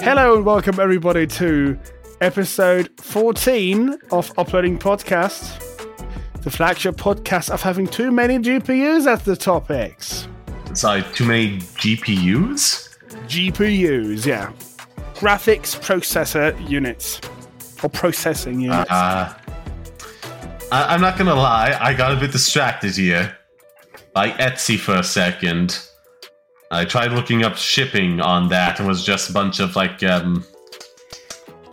Hello and welcome everybody to episode 14 of Uploading Podcast, the flagship podcast of having too many GPUs at the topics. Sorry, too many GPUs? GPUs, yeah. Graphics processor units. Or processing units. Uh, I- I'm not gonna lie, I got a bit distracted here by Etsy for a second. I tried looking up shipping on that and was just a bunch of like um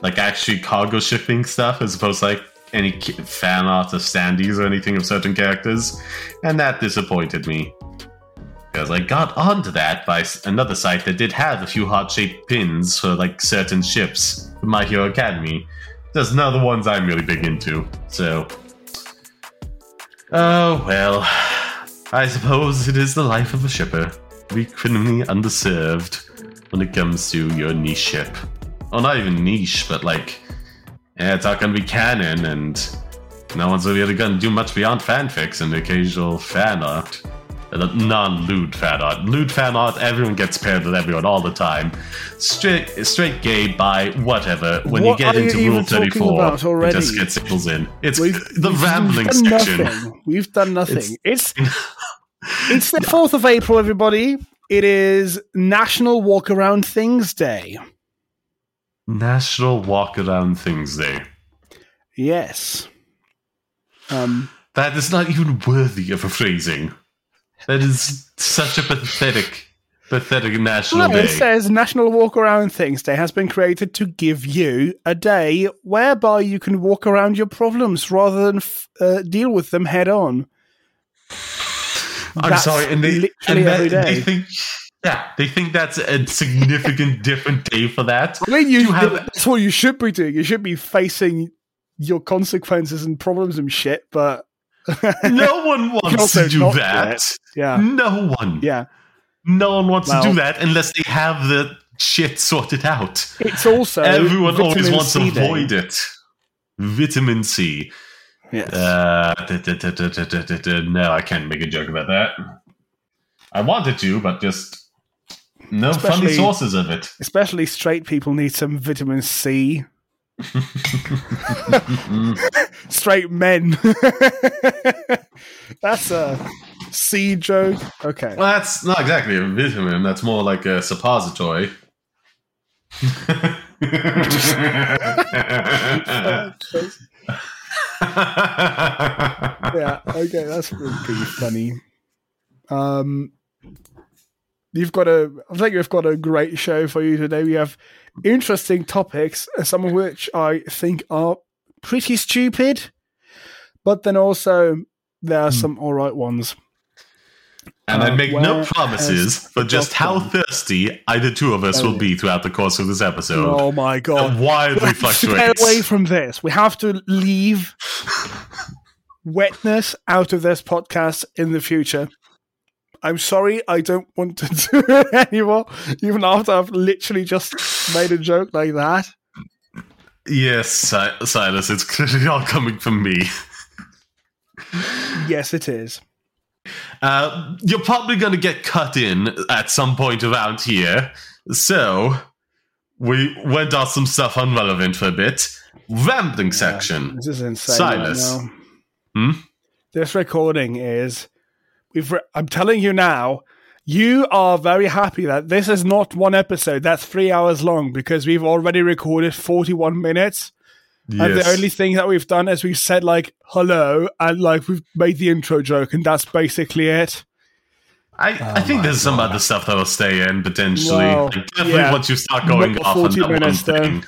like actually cargo shipping stuff as opposed to like any fan art of standees or anything of certain characters, and that disappointed me. Because I got onto that by another site that did have a few heart-shaped pins for like certain ships from My Hero Academy. There's none of the ones I'm really big into, so. Oh well, I suppose it is the life of a shipper. Be criminally underserved when it comes to your niche ship. Oh, not even niche, but like, yeah, it's not gonna be canon, and no one's really gonna do much beyond fanfics and occasional fan art. Non-lewd fan art. Lewd fan art, everyone gets paired with everyone all the time. Straight, straight gay by whatever. When What you get you into even Rule 34, it just gets signals in. It's We've- the we've rambling done section. Nothing. We've done nothing. It's It's it's the 4th of April, everybody. It is National Walk Around Things Day. National Walk Around Things Day. Yes. Um, That is not even worthy of a phrasing. That is such a pathetic, pathetic national No, day. it says National Walk Around Things Day has been created to give you a day whereby you can walk around your problems rather than f- uh, deal with them head on. I'm That's sorry, and they literally and that- every day. they think, yeah, they think that's a significant different day for that. I mean, you, You have- that's what you should be doing. You should be facing your consequences and problems and shit. But no one wants to do that. Yeah. No one. Yeah. No one wants well, to do that unless they have the shit sorted out. It's also everyone always wants to avoid it. Vitamin C. Yes. Uh, da, da, da, no, I can't make a joke about that. I wanted to, but just no especially, funny sources of it. Especially straight people need some vitamin C straight men. That's a C joke. Okay. Well, that's not exactly a vitamin. That's more like a suppository. yeah, okay, that's pretty funny. Um, you've got a, I think we've got a great show for you today. We have interesting topics, uh, some of which I think are pretty stupid, but then also there are some all right ones. and I Uh, make no promises for just how dot thirsty either two of us Oh, will yeah. be throughout the course of this episode. Oh my god! It wildly Stay fluctuates. away from this. We have to leave wetness out of this podcast in the future. I'm sorry, I don't want to do it anymore, even after I've literally just made a joke like that. Yes, Si- Silas, it's clearly all coming from me. Yes, it is. Uh, you're probably going to get cut in at some point around here. So, we went off some stuff unrelevant for a bit. Rambling section. This is insane. Silas. Right. Hmm? This recording is. We've. Re- I'm telling you now. You are very happy that this is not one episode that's three hours long because we've already recorded 41 minutes. And the only thing that we've done is we've said like hello and like we've made the intro joke and that's basically it. I, I oh think there's some other stuff that'll stay in potentially. Well, Like, definitely yeah. once you start going Not off on 40 that one minutes, though. thing.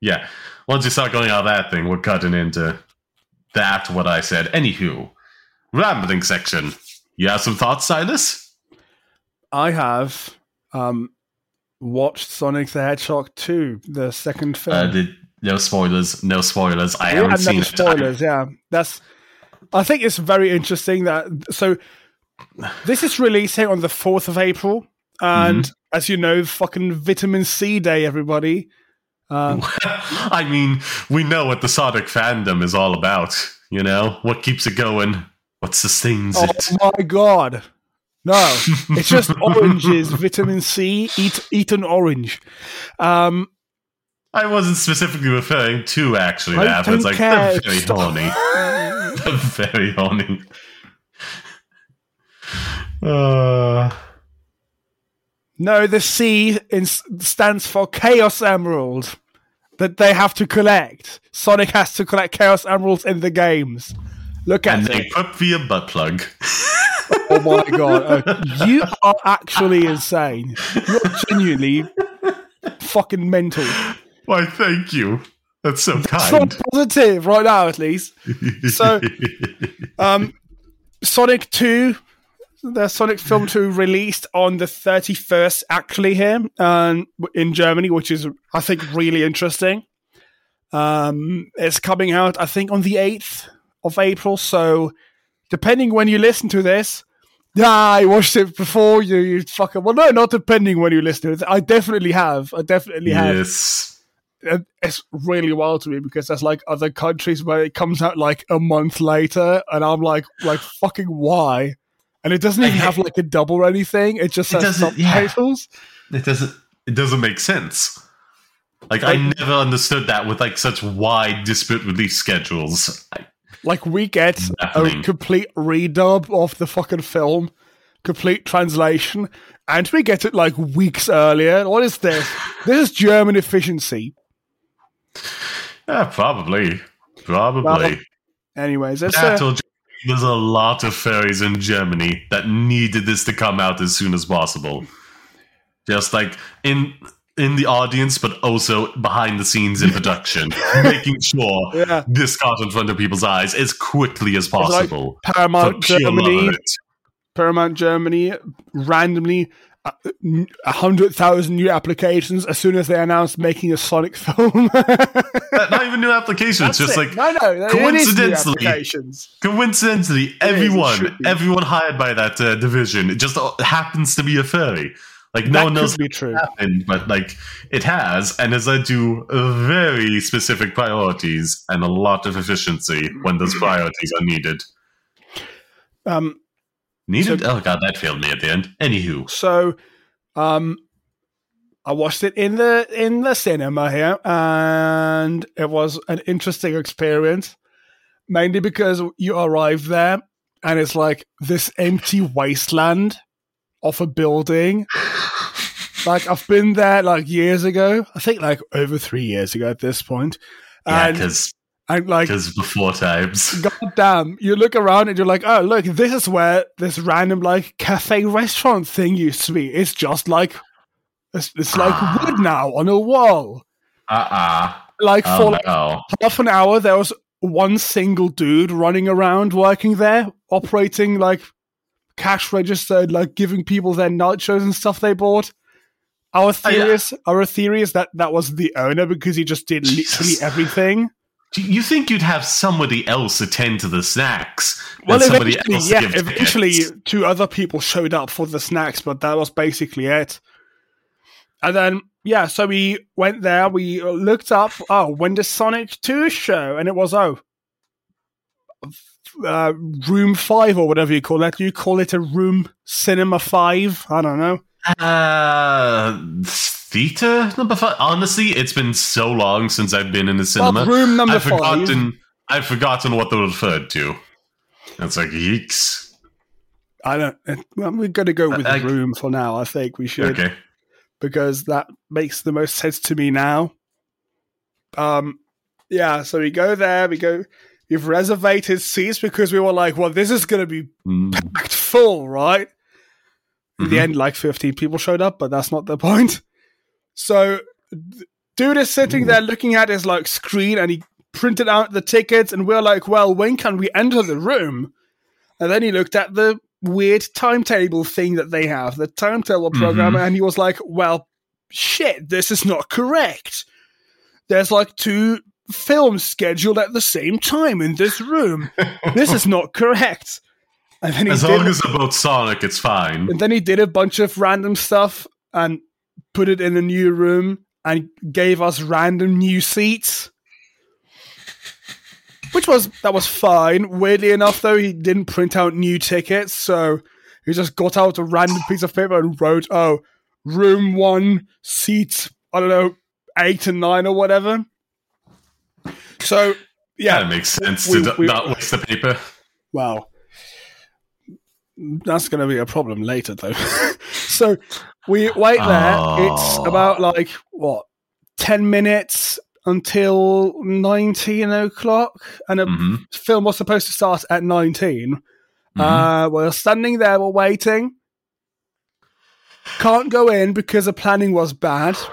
Yeah. Once you start going off that thing, we're cutting into that, what I said. Anywho, rambling section. You have some thoughts, Silas? I have um watched Sonic the Hedgehog 2, the second film. Uh, did, no spoilers. No spoilers. I yeah, haven't seen it. spoilers. Yeah, that's. I think it's very interesting that so this is releasing on the fourth of April, and Mm-hmm. as you know, fucking Vitamin C Day, everybody. Um, I mean, we know what the Sonic fandom is all about. You know what keeps it going, what sustains oh it. Oh my god! No, it's just oranges, vitamin C. Eat eat an orange. Um, I wasn't specifically referring to actually I that, but it's like care. they're very Stop. horny. They're very horny. Uh, no, the C in, stands for Chaos Emerald that they have to collect. Sonic has to collect Chaos Emeralds in the games. Look at and it. they put via butt plug. Oh my god, uh, you are actually insane. You're genuinely fucking mental. Why, thank you. That's so It's kind. not positive right now, at least. So, um, Sonic 2, the Sonic Film 2 released on the 31st, actually, here um, in Germany, which is, I think, really interesting. Um, it's coming out, I think, on the 8th of April. So, depending when you listen to this, yeah, I watched it before you, you fucker. Well, no, not depending when you listen to it. I definitely have. I definitely have yes. it- it's really wild to me because there's like other countries where it comes out like a month later, and I'm like, like fucking why? And it doesn't even have like a double or anything. It just It has doesn't- yeah. subtitles. It doesn't. It doesn't make sense. Like I never understood that with like such wide disparate release schedules. I, Like we get Happening. a complete redub of the fucking film, complete translation, and we get it like weeks earlier. What is this? this is German efficiency. yeah, probably, probably. Well, Anyways, I uh, there's a lot of fairies in Germany that needed this to come out as soon as possible. Just like in in the audience, but also behind the scenes in production, making sure yeah. this got in front of people's eyes as quickly as possible. for Paramount Germany. Paramount Germany randomly uh, a hundred thousand new applications as soon as they announced making a Sonic film. Not even new applications, just like no, no, it coincidentally- coincidentally, everyone, everyone hired by that uh, division, it just uh, happens to be a furry. Like no that one knows could be true. happened, but like it has, and has led to very specific priorities and a lot of efficiency when those priorities are needed. Um, Needed? So- oh god, that failed me at the end. Anywho, so, um, I watched it in the in the cinema here, and it was an interesting experience. Mainly because you arrive there, and it's like this empty wasteland of a building. Like I've been there like years ago. I think like over three years ago at this point. yeah, And, because and like because before times. God damn, you look around and you're like, oh, look, this is where this random like cafe restaurant thing used to be. It's just like, it's, it's like Ah. wood now on a wall. Uh uh Like for Oh like no. half an hour, there was one single dude running around working there, operating like cash register, like giving people their nachos and stuff they bought. Our Oh, theory is, our theory is that that was the owner because he just did literally Jesus. everything. You think you'd have somebody else attend to the snacks? Well, somebody eventually, else yeah, eventually tickets? two other people showed up for the snacks, but that was basically it. And then, yeah, so we went there, we looked up, oh, when does Sonic 2 show? And it was, oh, uh, room 5 or whatever you call that. You call it a room cinema 5? I don't know. Uh, theater number five. Honestly, it's been so long since I've been in the cinema. Well, room number I've 5. forgotten. I've forgotten what they're referred to. It's like yeeks. I don't, uh, well, we're going to go with I- room for now, I think we should. Okay. because that makes the most sense to me now. Um, yeah, so we go there, we go, we've reservated seats because we were like, well, this is going to be Mm, packed full, right? In the Mhm. end, like 15 people showed up, but that's not the point. So, dude is sitting Ooh. there looking at his like screen and he printed out the tickets, and we're like, well, when can we enter the room? And then he looked at the weird timetable thing that they have, the timetable program, Mhm. and he was like, well, shit, this is not correct. There's like two films scheduled at the same time in this room. this is not correct. And then he As did, long as they're both Sonic, it's fine. and then he did a bunch of random stuff and put it in a new room and gave us random new seats. Which was that was fine. Weirdly enough though, he didn't print out new tickets, so he just got out a random piece of paper and wrote, "Oh, room one, seats, I don't know, eight and nine or whatever." So yeah, that makes sense we- to we- not waste the paper. Well, that's going to be a problem later, though. so we wait there. It's Oh. about like what ten minutes until nineteen o'clock, and the hmm film was supposed to start at 19 Mhm. Uh, we're standing there, we're waiting. Can't go in because the planning was bad.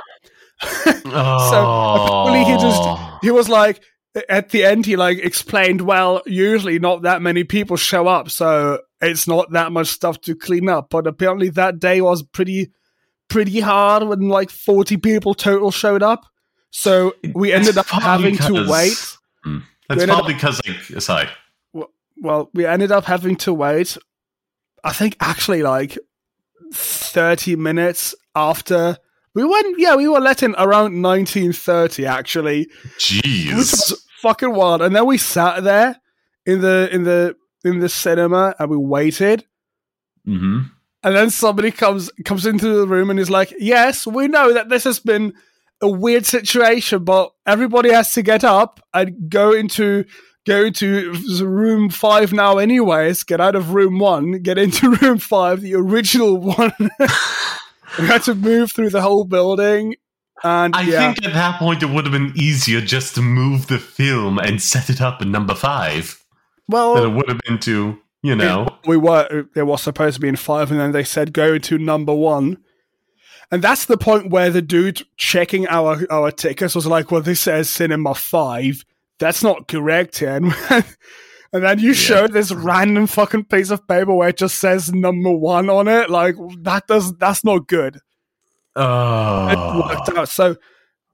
So apparently he just- Oh. he was like at the end he like explained well usually not that many people show up so it's not that much stuff to clean up but apparently that day was pretty pretty hard when like 40 people total showed up so we ended up probably having to because- wait hmm. That's up- probably because, like, sorry. well we ended up having to wait i think actually like 30 minutes after we went yeah we were let in around 1930 actually which Jeez. was fucking wild. And then we sat there in the in the in the cinema and we waited. hmm And then somebody comes comes into the room and is like, "Yes, we know that this has been a weird situation, but everybody has to get up and go into go into room five now, anyways. Get out of room one, get into room five, the original one. we had to move through the whole building, and I yeah, think at that point it would have been easier just to move the film and set it up in number five well, than it would have been to, you know. we were it was supposed to be in five and then they said go to number one. And that's the point where the dude checking our our tickets was like well this says cinema five. That's not correct here and, and then you show this random fucking piece of paper where it just says number one on it. Like that does that's not good. Oh. it ah. worked out. So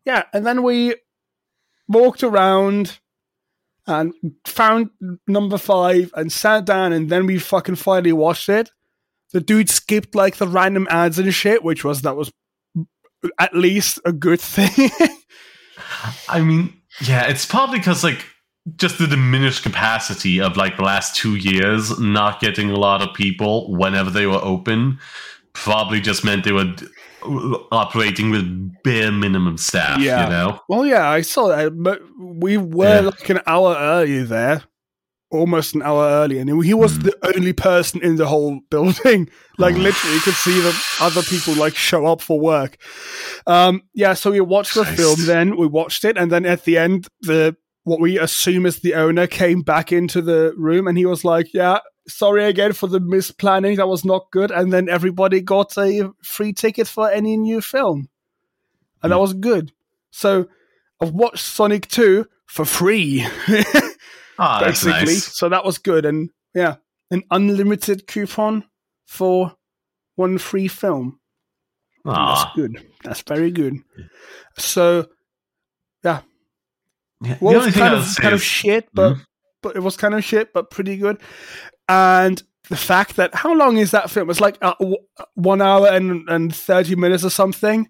yeah, and then we walked around and found number five and sat down, and then we fucking finally watched it. The dude skipped like the random ads and shit, which was that was at least a good thing. I mean, yeah, it's probably because like just the diminished capacity of like the last two years, not getting a lot of people whenever they were open, probably just meant they were d- operating with bare minimum staff. Yeah. you know. well, yeah, I saw that, but we were Yeah. like an hour early there. Almost an hour early, and he was Hmm. the only person in the whole building. Like literally, you could see the other people like show up for work. Um, yeah, so we watched the Christ. film. Then we watched it, and then at the end, the what we assume is the owner came back into the room, and he was like, "Yeah, sorry again for the misplanning. That was not good." And then everybody got a free ticket for any new film, and that Hmm. was good. So I've watched Sonic Two for free. Ah, that's basically. nice. So that was good, and yeah, an unlimited coupon for one free film. That's Ah, good. That's very good. So yeah, the well, it's thing kind of kind of shit, but Mhm. but it was kind of shit, but pretty good. And the fact that how long is that film? It's like uh, w- one hour and and thirty minutes or something.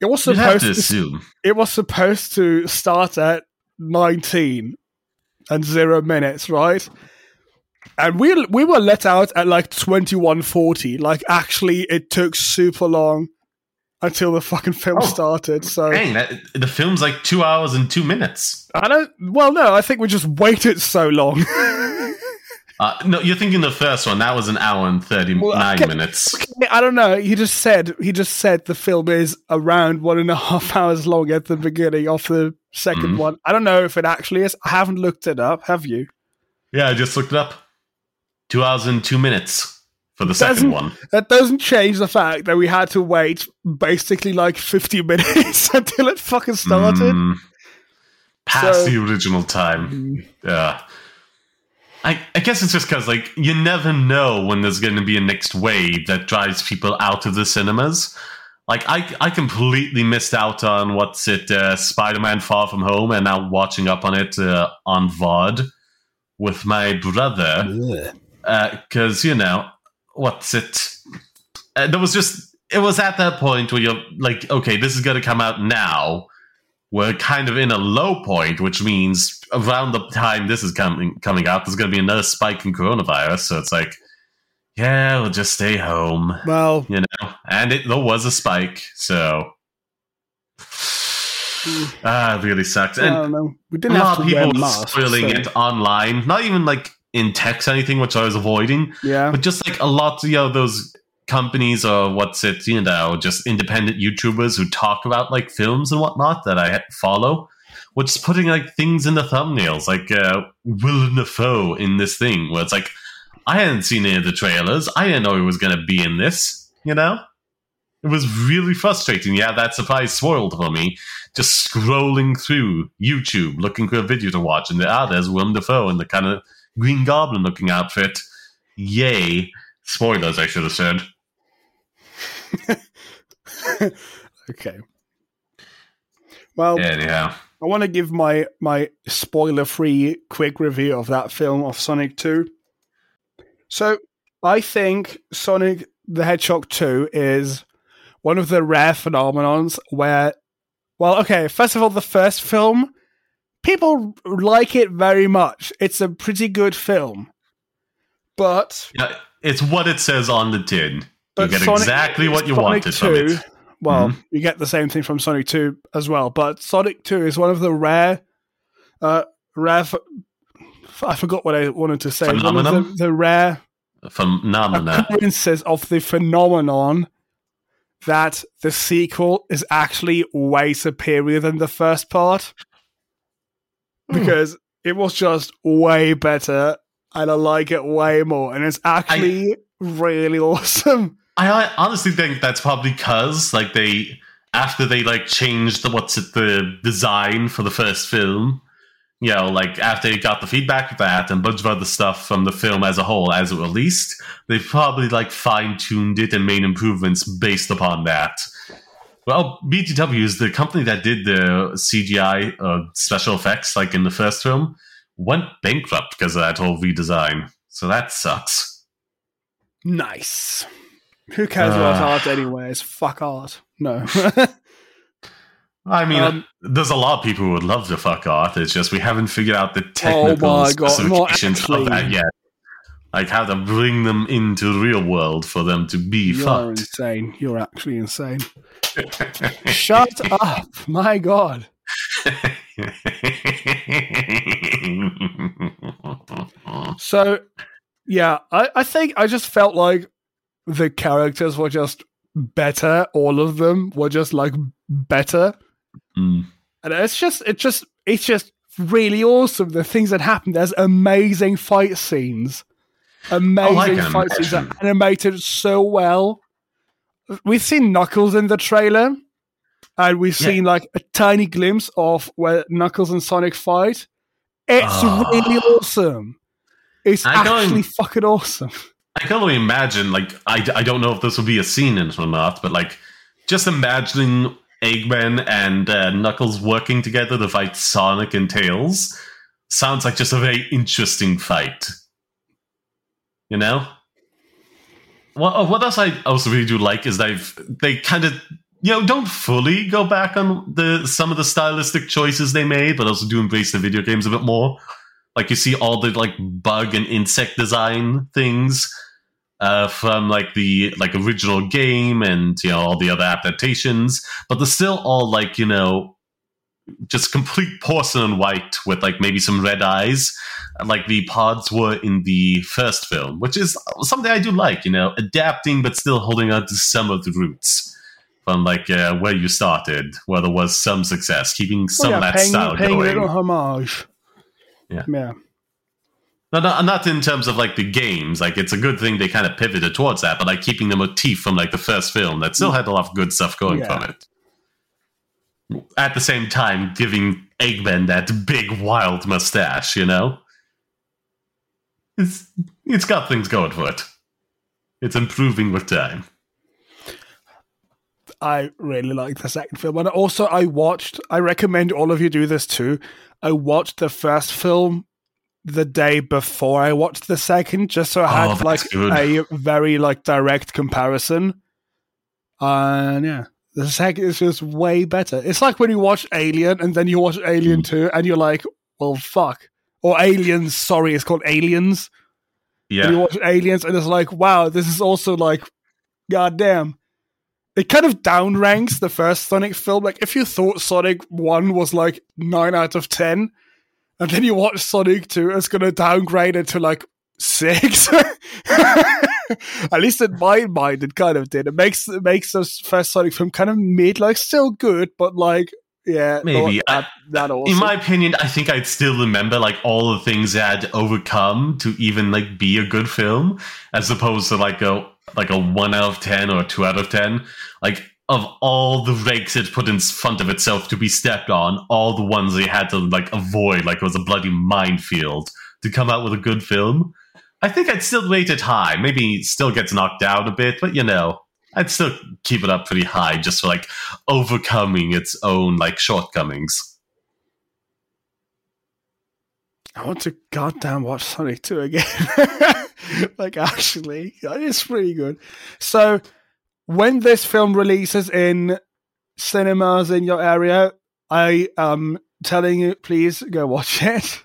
It was supposed to to assume. it was supposed to start at 19 and zero minutes, right? And we we were let out at like 2140. Like actually it took super long until the fucking film Oh. started. So Dang, that, the film's like two hours and two minutes. I don't well no, I think we just waited so long. Uh, no, you're thinking the first one. That was an hour and thirty nine Well, okay. minutes. I don't know. He just said he just said the film is around one and a half hours long at the beginning of the 2nd Mhm. one. I don't know if it actually is. I haven't looked it up. Have you? Yeah, I just looked it up. Two hours and two minutes for the Doesn't- second one. That doesn't change the fact that we had to wait basically like 50 minutes until it fucking started. Mm. past So- the original time. Mm. Yeah. I, I guess it's just because like you never know when there's going to be a next wave that drives people out of the cinemas. Like I, I completely missed out on what's it, uh, Spider-Man: Far From Home, and now watching up on it uh, on VOD with my brother because you know what's it uh, there was just it was at that point where you're like okay this is going to come out now we're kind of in a low point which means around the time this is coming coming out there's going to be another spike in coronavirus so it's like yeah, we'll just stay home. Well, you know, and it, there was a spike, so ah, it really sucks. I And don't know. We a didn't lot have of people were masks. spoiling so- it online, not even like in text anything, which I was avoiding, Yeah. but just like a lot, of you know, those companies or what's it, you know, just independent YouTubers who talk about like films and whatnot that I follow. Were just putting like things in the thumbnails, like uh, Willem Dafoe in this thing, where it's like, I hadn't seen any of the trailers. I didn't know he was going to be in this, you know? It was really frustrating. Yeah, that surprise spoiled for me. Just scrolling through YouTube, looking for a video to watch, and ah, there's Willem Dafoe in the kind of Green Goblin looking outfit. Yay. Spoilers, I should have said. okay. Well, Anyhow. I want to give my my spoiler free quick review of that film of Sonic 2. So, I think Sonic the Hedgehog 2 is one of the rare phenomenons where well, okay, first of all the first film people like it very much. It's a pretty good film. But Yeah, it's what it says on the tin. You get Sonic- exactly what you Sonic wanted from it. Well, Mhm. you get the same thing from Sonic 2 as well, but Sonic 2 is one of the rare, uh, rare. I forgot what I wanted to say. One of the, the rare Phenomena. occurrences of the phenomenon that the sequel is actually way superior than the first part Hmm. because it was just way better and I like it way more, and it's actually really awesome. I, I honestly think that's probably because like they after they like changed the what's it the design for the first film, you know, like after they got the feedback of that and a bunch of other stuff from the film as a whole as it released, they probably like fine tuned it and made improvements based upon that. Well, BTW is the company that did the CGI uh, special effects, like in the first film, went bankrupt because of that whole redesign. So that sucks. Nice. Who cares about Uh. art anyways? Fuck art. No. I mean, Um, there's a lot of people who would love to fuck art. It's just we haven't figured out the Oh technical my God, specifications of that yet. Like how to bring them into the real world for them to be You're fucked. insane. You're actually insane. Shut up. My God. So, yeah, I, I think I just felt like the characters were just better. All of them were just like better. Mm. And it's just, it's just, it's just really awesome. The things that happen. There's amazing fight scenes. Amazing can fight scenes are animated so well. We've seen Knuckles in the trailer, and we've Yeah. seen like a tiny glimpse of where Knuckles and Sonic fight. It's Ah. really awesome. It's I actually fucking awesome. I can only imagine, like, I, I don't know if this will be a scene in it or not, but like, just imagining Eggman and uh, Knuckles working together to fight Sonic and Tails sounds like just a very interesting fight. You know? What, uh, what else I also really do like is they've they kind of you know don't fully go back on the some of the stylistic choices they made, but also do embrace the video games a bit more. Like you see all the like bug and insect design things uh, from like the like original game and you know all the other adaptations, but they're still all like you know just complete porcelain white with like maybe some red eyes, like the pods were in the first film, which is something I do like. You know, adapting but still holding on to some of the roots from like uh, where you started, where there was some success, keeping some Oh, of that paying, style paying a going. little homage. Yeah. Yeah. No, not, not in terms of like the games. Like it's a good thing they kind of pivoted towards that, but like keeping the motif from like the first film that still had a lot of good stuff going Yeah. from it. At the same time, giving Eggman that big wild mustache, you know, it's it's got things going for it. It's improving with time. I really like the second film. And also, I watched, I recommend all of you do this too. I watched the first film the day before I watched the second, just so I Oh, had that's like good. a very like direct comparison. And yeah, the second is just way better. It's like when you watch Alien and then you watch Alien Mm. 2 and you're like, well, fuck. Or Aliens, sorry, it's called Aliens. Yeah. And you watch Aliens, and it's like, wow, this is also like, goddamn. It kind of downranks the first Sonic film. Like, if you thought Sonic 1 was like 9 out of 10, and then you watch Sonic 2, it's to downgrade it to like 6. At least in my mind, it kind of did. It makes it makes this first Sonic film kind of mid, like still good, but like yeah, Maybe. not that awesome. In my opinion, I think I'd still remember like all the things it had to overcome to even like be a good film, as opposed to like a like a one out of ten or a two out of ten. Like of all the rakes it put in front of itself to be stepped on, all the ones they had to like avoid, like it was a bloody minefield to come out with a good film. I think I'd still rate it high. Maybe still gets knocked down a bit, but you know, I'd still keep it up pretty high just for like overcoming its own like shortcomings. I want to goddamn watch Sonic 2 again. like, actually, it's pretty good. So, when this film releases in cinemas in your area, I am telling you, please go watch it.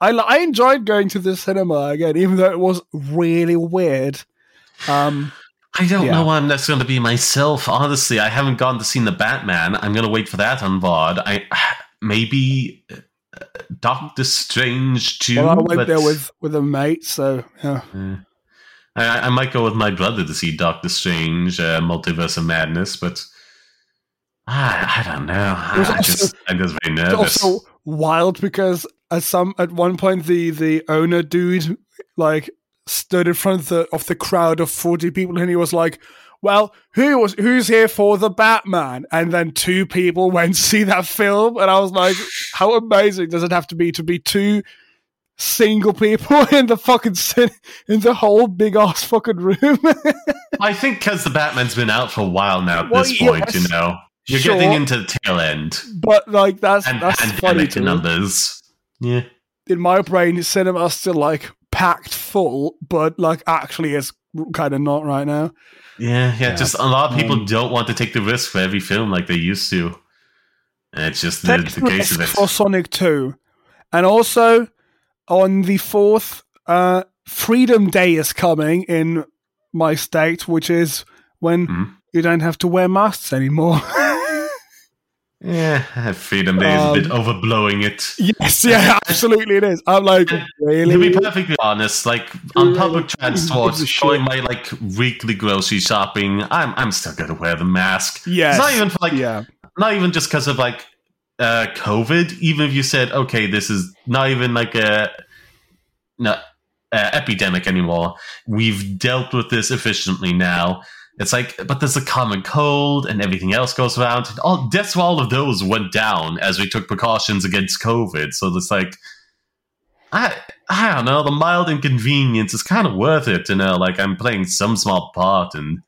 I, I enjoyed going to the cinema again, even though it was really weird. Um, I don't Yeah. know why I'm that's going to be myself. Honestly, I haven't gone to see the Batman. I'm going to wait for that on VOD. I maybe uh, Doctor Strange too. well, I went but- there with, with a mate, so yeah. Uh, I, I might go with my brother to see Doctor Strange, uh, Multiverse of Madness, but I, I don't know. I also- just I'm just very It's nervous. also wild because at some at one point the the owner dude like stood in front of the of the crowd of forty people and he was like, "Well, who was who's here for the Batman?" And then two people went to see that film, and I was like, "How amazing does it have to be to be two Single people in the fucking cin- in the whole big ass fucking room. I think because the Batman's been out for a while now at Well, this point, yes. you know. You're Sure. getting into the tail end but like that's and that's funny pandemic to numbers. Yeah. in my brain, cinema's still like packed full, but like actually it's kind of not right now. Yeah, yeah, Yeah. Just a lot of people Um, don't want to take the risk for every film like they used to. And it's just the, the the case of it. for Sonic 2. And also on the 4th, uh, Freedom Day is coming in my state, which is when Mhm. you don't have to wear masks anymore. Yeah, Freedom Day is a bit Um, overblowing it. yes, yeah, absolutely it is. I'm like, really? To be perfectly honest, like on public transport, going my like weekly grocery shopping, I'm I'm still gonna wear the mask. Yeah, It's not even for like yeah. not even just because of like uh COVID. Even if you said, okay, this is not even like a no uh, epidemic anymore. We've dealt with this efficiently now. It's like, but there's a common cold and everything else goes around. All deaths for all of those went down as we took precautions against COVID. So it's like, I I don't know. The mild inconvenience is kind of worth it. You know, like I'm playing some small part in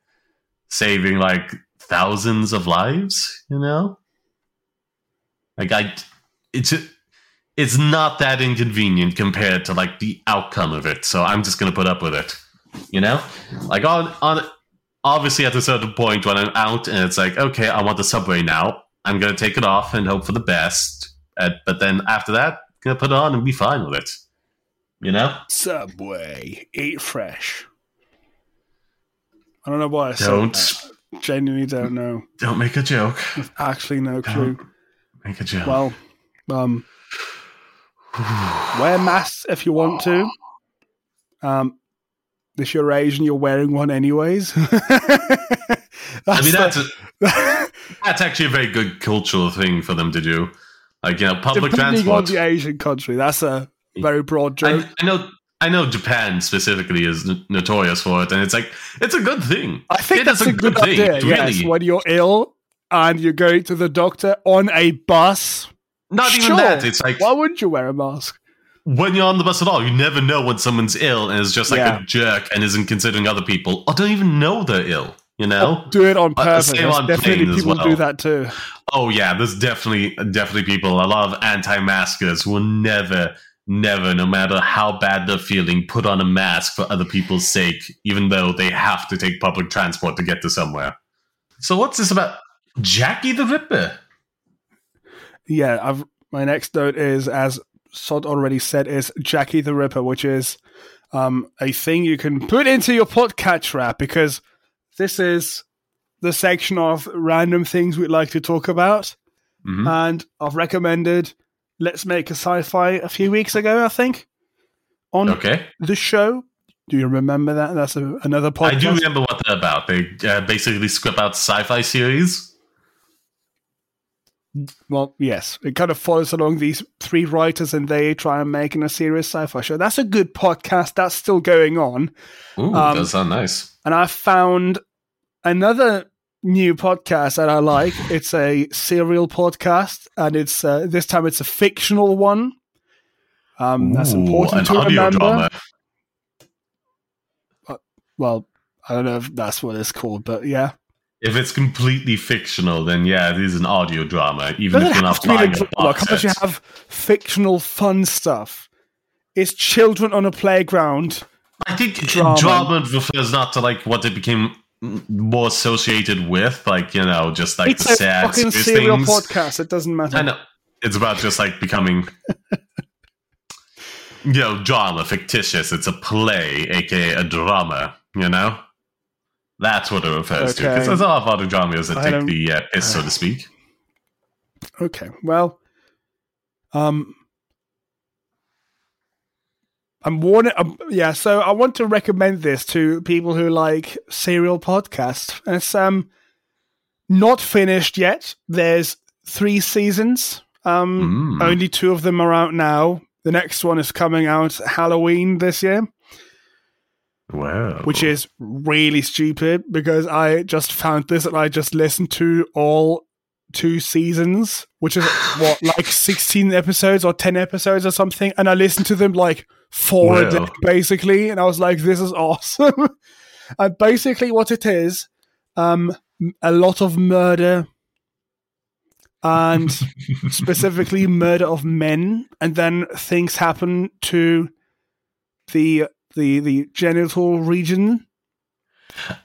saving like thousands of lives. You know, like I, it's it's not that inconvenient compared to like the outcome of it. So I'm just gonna put up with it. You know, like on on obviously at a certain point when I'm out and it's like, okay, I want the subway now. I'm gonna take it off and hope for the best. Uh, but then after that, gonna put it on and be fine with it. You know? Subway, eat fresh. I don't know why I said Don't that. Genuinely don't know. don't make a joke. Actually no clue. Don't make a joke. Well, um, wear masks if you want to. Um, if you're Asian, you're wearing one anyways. I mean that's the- a, that's actually a very good cultural thing for them to do. Like you know, public depending transport. on the Asian country. That's a very broad joke. I, I know. I know Japan specifically is n- notorious for it, and it's like it's a good thing. I, think it that's a good, idea. It Yes, really. when you're ill and you're going to the doctor on a bus. Not even that. It's like Why wouldn't you wear a mask? When you're on the bus at all, you never know when someone's ill and is just like Yeah. a jerk and isn't considering other people, or don't even know they're ill. You know? Do it on Uh, purpose. on definitely people well. do that too. Oh yeah, there's definitely definitely people. A lot of anti-maskers will never, never, no matter how bad they're feeling, put on a mask for other people's sake, even though they have to take public transport to get to somewhere. So what's this about? Jackie the Ripper. Yeah, I've my next note is as Sod already said is Jackie the Ripper, which is um, a thing you can put into your podcatcher app because this is the section of random things we'd like to talk about. Mhm. And I've recommended Let's Make a Sci Fi a few weeks ago, I think, on Okay. the show. Do you remember that? That's a, another podcast. I do remember what they're about. They uh, basically script out sci-fi series. Well, yes, it kind of follows along these three writers and they try and make in a serious sci-fi show. That's a good podcast. That's still going on. Ooh, Um, does sound nice. And I found another new podcast that I like. It's a serial podcast, and it's uh, this time it's a fictional one. Um, that's important an to audio remember. drama. Well, I don't know if that's what it's called, but yeah. If it's completely fictional, then yeah, it is an audio drama. Even doesn't if you're not to be a buying a box Can't you have fictional fun stuff? It's children on a playground. I think drama. drama. refers not to like what it became more associated with, like you know, just like it's the a sad fucking serial things. podcast. It doesn't matter. I know it's about just like becoming, you know, drama fictitious. It's a play, aka a drama. You know, that's what it refers to. Because there's a lot of other dramas that I take the uh, piss, so to speak. Okay. Well, um, I'm warning. Um, yeah. So I want to recommend this to people who like serial podcasts. It's um not finished yet. There's three seasons. Um, Mm. only two of them are out now. The next one is coming out Halloween this year, Wow. which is really stupid because I just found this and I just listened to all two seasons, which is what like 16 episodes or 10 episodes or something, and I listened to them like four a day basically, and I was like, this is awesome. and basically, what it is, um, a lot of murder. And specifically, murder of men, and then things happen to the the the genital region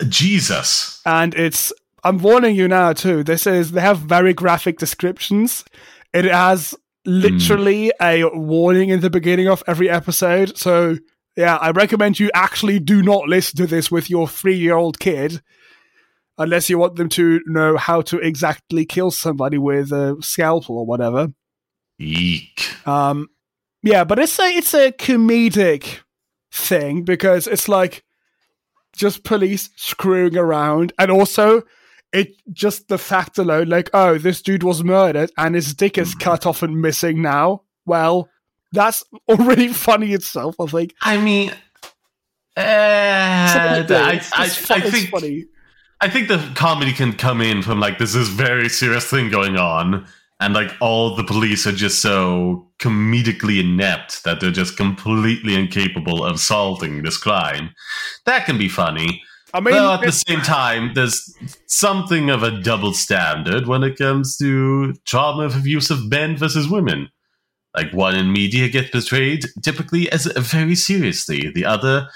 Jesus. and it's I'm warning you now too. This is they have very graphic descriptions. It has literally a warning in the beginning of every episode. So yeah, I recommend you actually do not listen to this with your three year old kid. Unless you want them to know how to exactly kill somebody with a scalpel or whatever. Eek. Um, yeah, but it's a it's a comedic thing because it's like just police screwing around, and also it just the fact alone, like oh, this dude was murdered and his dick is cut off and missing now. Well, that's already funny itself. I think. I mean, uh, It's, I, I, I it's think funny. I think the comedy can come in from like this is very serious thing going on, and like all the police are just so comedically inept that they're just completely incapable of solving this crime. That can be funny. I mean, Well, at the same time, there's something of a double standard when it comes to trauma of abuse of men versus women. Like one in media gets portrayed typically as very seriously, the other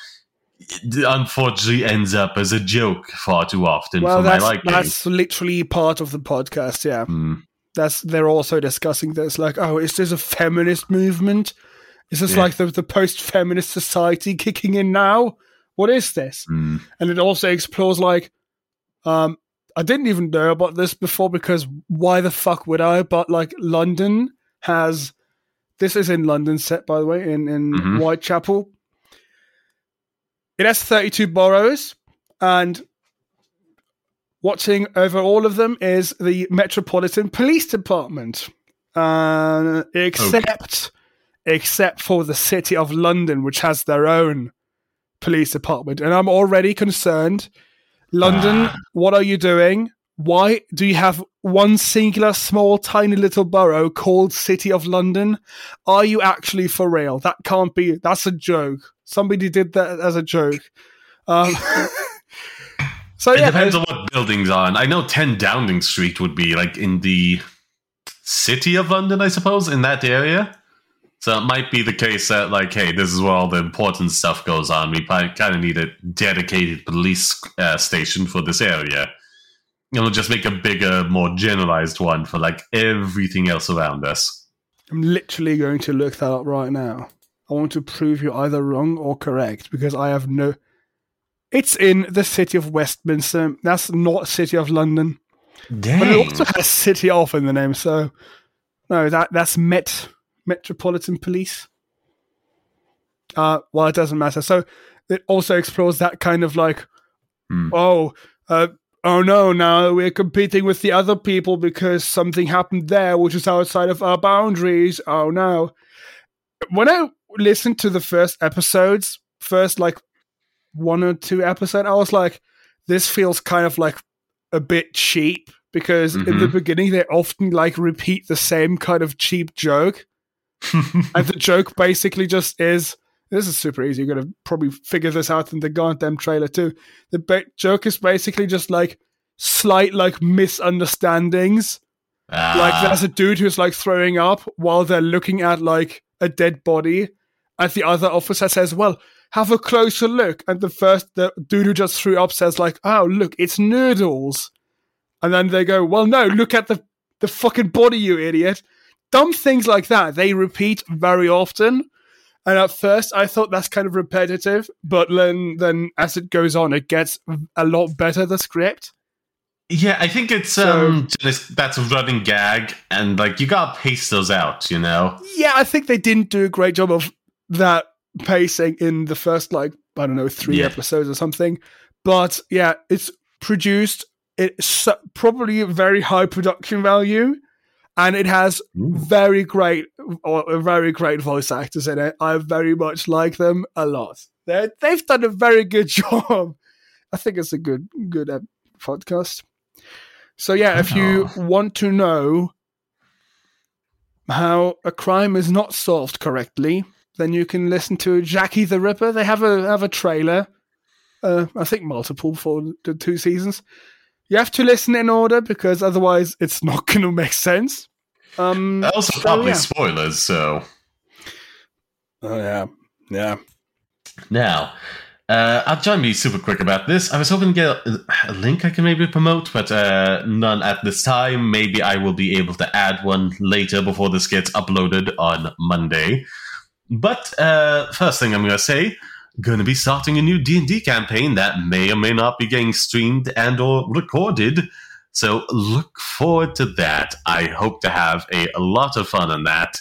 unfortunately ends up as a joke far too often well, for my that's liking. that's literally part of the podcast. Yeah. Hmm. That's they're also discussing this like oh is this a feminist movement is this Yeah. like the, the post-feminist society kicking in now what is this Hmm. and it also explores like um i didn't even know about this before because why the fuck would i but like london has this is in london set by the way in in Mhm. whitechapel it has 32 boroughs and watching over all of them is the Metropolitan Police Department. Uh, except except for the City of London, which has their own police department. And I'm already concerned. London, Ah. what are you doing? Why do you have one singular small tiny little borough called City of London? Are you actually for real? That can't be that's a joke. Somebody did that as a joke. Um, so It yeah, depends on what buildings are. And I know 10 Downing Street would be like in the city of London, I suppose, in that area. So it might be the case that, like, hey, this is where all the important stuff goes on. We kind of need a dedicated police uh, station for this area. You know, just make a bigger, more generalized one for like everything else around us. I'm literally going to look that up right now. I want to prove you either wrong or correct because I have no. It's in the city of Westminster. That's not city of London, Dang. but it also has city of in the name. So no, that that's Met Metropolitan Police. Uh, well, it doesn't matter. So it also explores that kind of like, Hmm. oh, uh, oh no, now we're competing with the other people because something happened there, which is outside of our boundaries. Oh no. When I listened to the first episodes, first like one or two episode, I was like, this feels kind of like a bit cheap because in the Mhm. beginning they often like repeat the same kind of cheap joke and the joke basically just is this is super easy. You're gonna probably figure this out in the goddamn trailer too. The ba- joke is basically just like slight like misunderstandings. Ah, Like there's a dude who's like throwing up while they're looking at like a dead body, and the other officer says, "Well, have a closer look." And the first the dude who just threw up says, "Like, oh look, it's noodles," and then they go, "Well, no, look at the the fucking body, you idiot." Dumb things like that they repeat very often. And at first, I thought that's kind of repetitive, but then, then as it goes on, it gets a lot better. The script, yeah, I think it's So- um that's a running gag, and like you gotta pace those out, you know. yeah, I think they didn't do a great job of that pacing in the first like I don't know three Yeah. episodes or something. But yeah, it's produced. It's probably a very high production value, and it has very great or very great voice actors in it. I very much like them a lot. They they've done a very good job. I think it's a good good uh, podcast. So yeah, if you want to know how a crime is not solved correctly, then you can listen to Jackie the Ripper. They have a have a trailer. Uh, I think multiple for the two seasons. You have to listen in order because otherwise it's not going to make sense. Um, Also, so, probably yeah. spoilers. So Oh yeah, yeah. now, uh, I'll try and be super quick about this. I was hoping to get a, a link I can maybe promote, but uh, none at this time. Maybe I will be able to add one later before this gets uploaded on Monday. But uh, first thing I'm going to say, going to be starting a new D&D campaign that may or may not be getting streamed and or recorded. So look forward to that. I hope to have a, a lot of fun on that.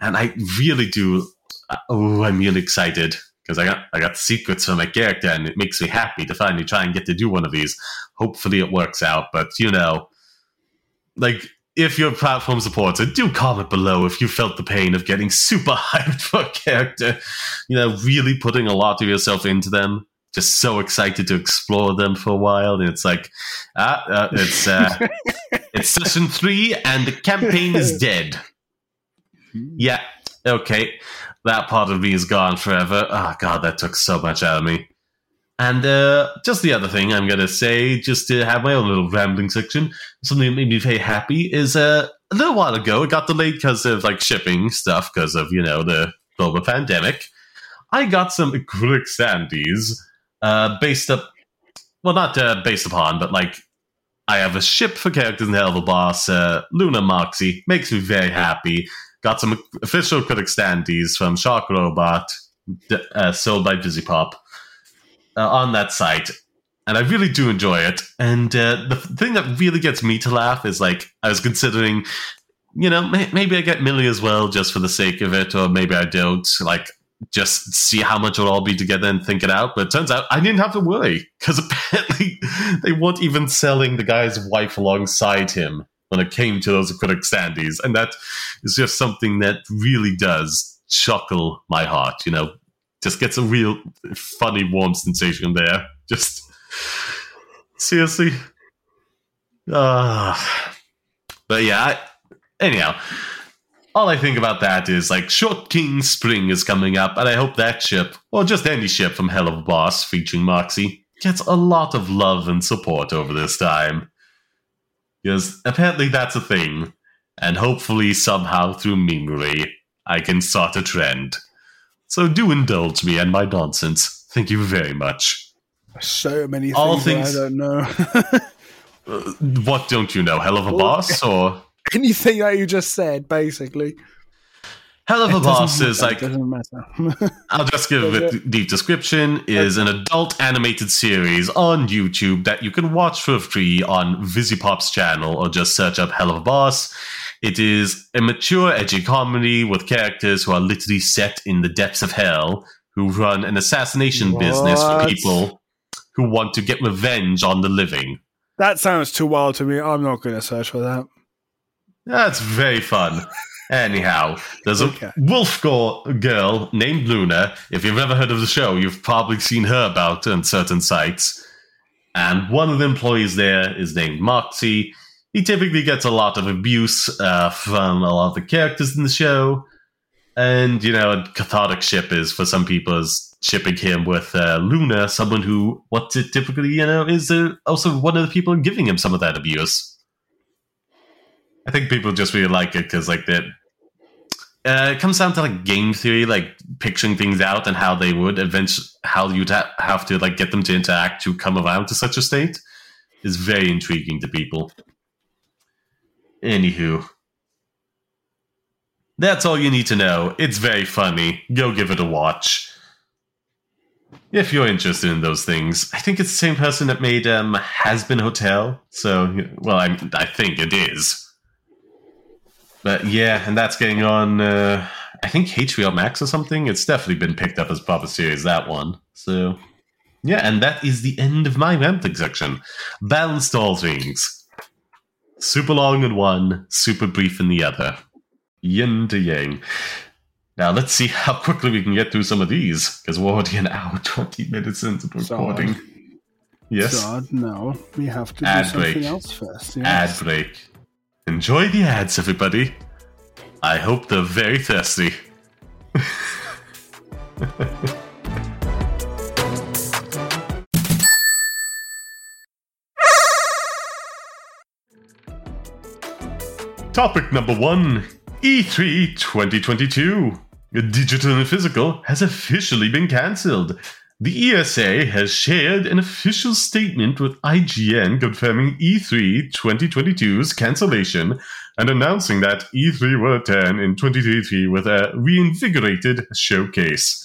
And I really do oh, I'm really excited because I got I got secrets for my character, and it makes me happy to finally try and get to do one of these. Hopefully, it works out. But you know, like if you're platform supporter, do comment below if you felt the pain of getting super hyped for a character. You know, really putting a lot of yourself into them. Just so excited to explore them for a while, and it's like, ah, uh, it's uh, it's session three, and the campaign is dead. Yeah, okay. That part of me is gone forever. Oh god, that took so much out of me. And uh, just the other thing I'm gonna say, just to have my own little rambling section, something that made me very happy is uh, a little while ago it got delayed because of like shipping stuff because of you know the global pandemic. I got some acrylic standees uh, based up, well, not uh, based upon, but like I have a ship for characters in Helluva Boss. Uh, Loona Moxxie makes me very happy. Got some official critic standees from Shark Robot, uh, sold by VivziePop, uh, on that site. And I really do enjoy it. And uh, the thing that really gets me to laugh is like, I was considering, you know, may- maybe I get Millie as well just for the sake of it, or maybe I don't. Like, just see how much it'll all be together and think it out. But it turns out I didn't have to worry because apparently they weren't even selling the guy's wife alongside him when it came to those critic standees. And that is just something that really does chuckle my heart, you know, just gets a real funny, warm sensation there. Just seriously. Ah. but yeah, I, anyhow, all I think about that is like Short King Spring is coming up, and I hope that ship, or just any ship from Helluva Boss featuring Moxxie, gets a lot of love and support over this time. Because apparently that's a thing, and hopefully somehow through memery, I can start a trend. So do indulge me and my nonsense. Thank you very much. So many things, All things- I don't know. Uh, what don't you know? Helluva Boss or Anything that you just said, basically. Hell of a It Boss is like it doesn't matter. I'll just give a Does bit deep description. Is an adult animated series on YouTube that you can watch for free on VivziePop's channel, or just search up Helluva Boss. It is a mature, edgy comedy with characters who are literally set in the depths of hell, who run an assassination business for people who want to get revenge on the living. that sounds too wild to me. I'm not going to search for that. That's very fun. Anyhow, there's a Okay. wolf go- girl named Loona. If you've ever heard of the show, you've probably seen her about on certain sites. And one of the employees there is named Moxxie. He typically gets a lot of abuse uh, from a lot of the characters in the show. And, you know, cathartic ship is for some people is shipping him with uh, Loona, someone who, what it typically, you know, is uh, also one of the people giving him some of that abuse. I think people just really like it because, like, that uh, it comes down to like game theory, like picturing things out and how they would eventually, how you'd ha- have to like get them to interact to come around to such a state is very intriguing to people. Anywho, that's all you need to know. It's very funny. Go give it a watch. If you're interested in those things, I think it's the same person that made um, Hazbin Hotel. So, well, I, I think it is. But yeah, and that's getting on. Uh, I think HBO Max or something. It's definitely been picked up as proper series. That one. So yeah, and that is the end of my ranting section. Balanced all things. Super long in one, super brief in the other. Yin to yang. Now let's see how quickly we can get through some of these because we're already an hour twenty minutes into the So, recording. Yes. God, no. We have to Ad do something break. else first. Ad break. Enjoy the ads, everybody. I hope they're very thirsty. Topic number one E E3 2022. Digital and physical has officially been cancelled. The ESA has shared an official statement with IGN confirming E E3 2022's cancellation and announcing that E3 will return in 2023 with a reinvigorated showcase.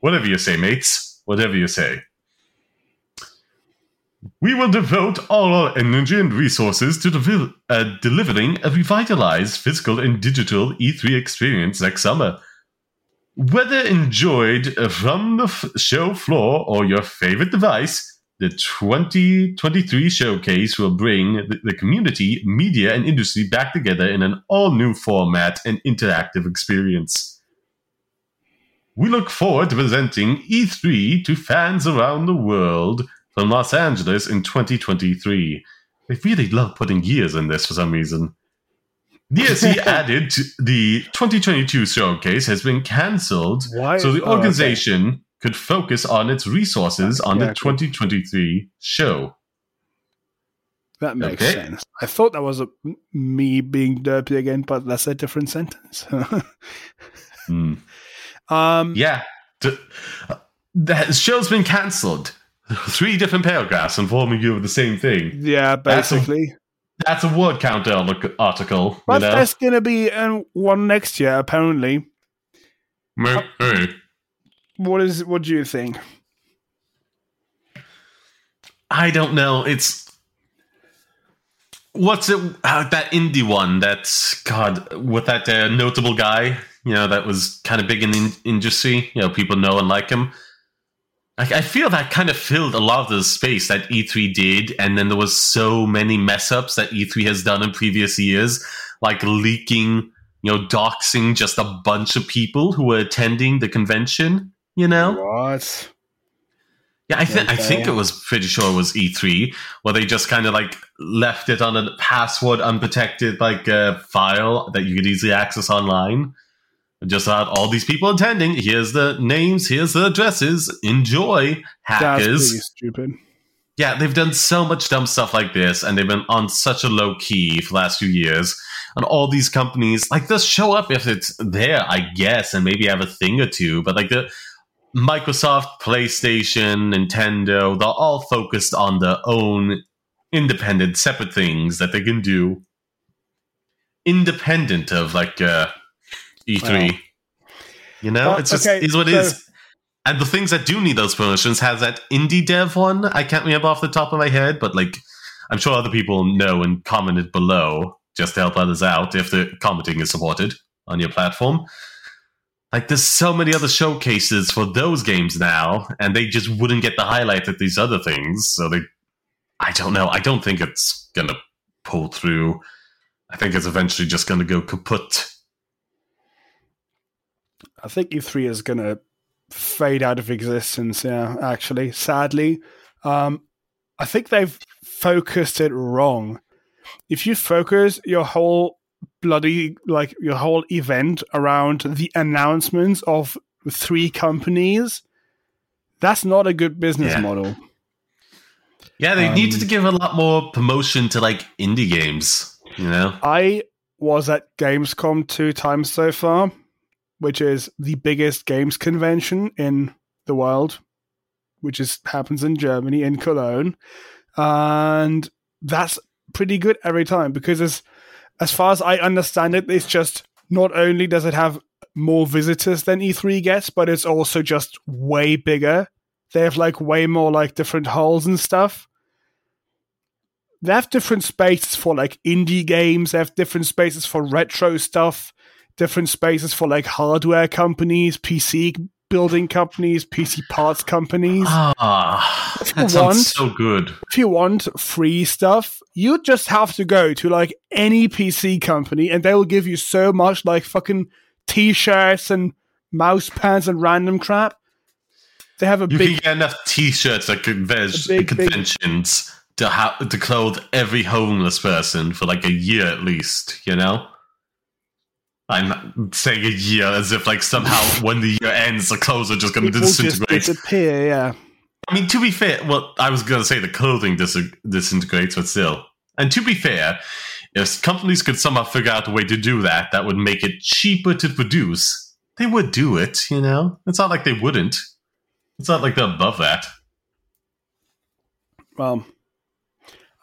Whatever you say, mates. Whatever you say. We will devote all our energy and resources to uh, delivering a revitalized physical and digital E3 experience next summer. Whether enjoyed from the f- show floor or your favorite device, the 2023 showcase will bring the, the community, media, and industry back together in an all new format and interactive experience. We look forward to presenting E3 to fans around the world from Los Angeles in 2023. They really love putting years in this for some reason. DSE added the 2022 showcase has been cancelled, so the oh, okay. organization could focus on its resources on Yeah, the cool. 2023 show. That makes Okay. sense. I thought that was a, me being derpy again, but that's a different sentence. Hmm. um, Yeah, the, the show's been cancelled. Three different paragraphs informing you of the same thing. yeah, That's a- basically. That's a word count article. But you know? there's going to be uh, one next year, apparently. Hey. What is? What do you think? I don't know. It's what's it? Uh, that indie one. That's God with that uh, notable guy. You know that was kind of big in the in- industry. You know, people know and like him. I, I feel that kind of filled a lot of the space that E3 did, and then there was so many mess ups that E3 has done in previous years, like leaking, you know, doxing just a bunch of people who were attending the convention. You know, What? yeah, I think I think it was pretty sure it was E3 where they just kind of like left it on a password unprotected like uh, file that you could easily access online. Just had all these people attending. Here's the names. Here's the addresses. Enjoy, That's hackers. pretty stupid. Yeah, they've done so much dumb stuff like this, and they've been on such a low key for the last few years. And all these companies, like, they'll show up if it's there, I guess, and maybe have a thing or two. But like the Microsoft, PlayStation, Nintendo, they're all focused on their own independent, separate things that they can do, independent of like uh, E3. Wow. You know, Well, it's just okay, is what so- is. And the things that do need those promotions has that indie dev one. I can't remember off the top of my head, but like I'm sure other people know and commented below just to help others out if the commenting is supported on your platform. Like there's so many other showcases for those games now, and they just wouldn't get the highlight at these other things. So they, I don't know. I don't think it's gonna pull through. I think it's eventually just gonna go kaput. I think E3 is going to fade out of existence. Yeah, actually, sadly, um, I think they've focused it wrong. If you focus your whole bloody like your whole event around the announcements of three companies, that's not a good business Yeah. model. Yeah, they Um, needed to give a lot more promotion to like indie games. You know, I was at Gamescom two times so far, which is the biggest games convention in the world, which is happens in Germany in Cologne, and that's pretty good every time because as as far as I understand it, it's just not only does it have more visitors than E3 gets, but it's also just way bigger. They have like way more like different halls and stuff. They have different spaces for like indie games. They have different spaces for retro stuff different spaces for like hardware companies pc building companies pc parts companies ah, If that sounds want- so good. if you want free stuff you just have to go to like any pc company and they will give you so much like fucking t-shirts and mouse pads and random crap they have a You big can get enough T-shirts at conven- A big, big- conventions to ha- to clothe every homeless person for like a year at least. You know, I'm saying a year as if like somehow when the year ends, the clothes are just going to disintegrate. just disappear yeah I mean, to be fair, well, I was going to say the clothing dis- disintegrates, but still. And to be fair, if companies could somehow figure out a way to do that, that would make it cheaper to produce. They would do it, you know. It's not like they wouldn't. It's not like they're above that. Well,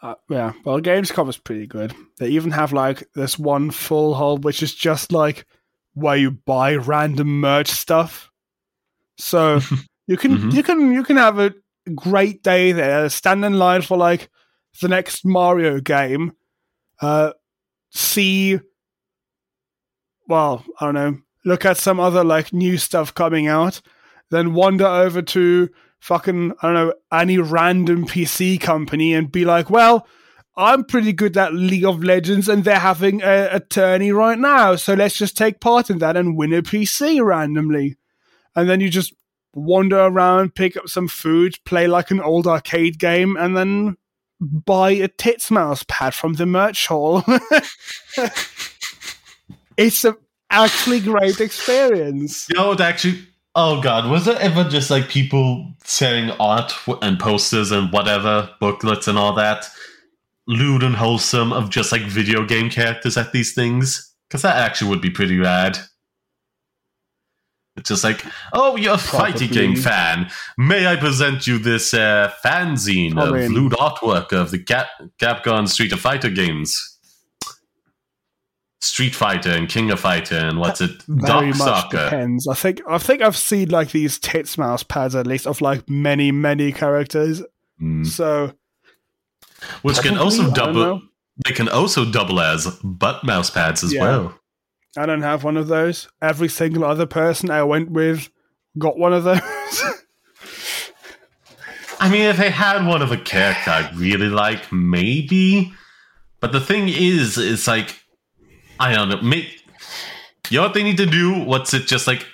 uh, yeah. Well, Gamescom is pretty good. They even have like this one full hall, which is just like where you buy random merch stuff. So you can Mhm. you can you can have a great day there. Stand in line for like the next Mario game. Uh, see. Well, I don't know. Look at some other like new stuff coming out. Then wander over to fucking I don't know any random PC company and be like, well, I'm pretty good at League of Legends and they're having a, a tourney right now, so let's just take part in that and win a PC randomly. And then you just wander around, pick up some food, play like an old arcade game, and then buy a tits mouse pad from the merch hall. it's a actually great experience. You know actually? Oh, God. Was there ever just like people selling art and posters and whatever, booklets and all that? Lewd and wholesome of just like video game characters at these things? Because that actually would be pretty rad. It's just like, oh, you're a fighting game fan. May I present you this uh, fanzine I of mean- lewd artwork of the Cap- Capcom Street of Fighter games? Street Fighter and King of Fighter and what's it? Very Dark much Stalker. depends. I think I think I've seen like these tits mouse pads at least of like many many characters. Mm. So Which can also double. They can also double as butt mouse pads as Yeah. well. I don't have one of those. Every single other person I went with got one of those. I mean, if they had one of a character I really like, maybe. But the thing is, it's like I don't know. Make you know what they need to do? What's it? Just like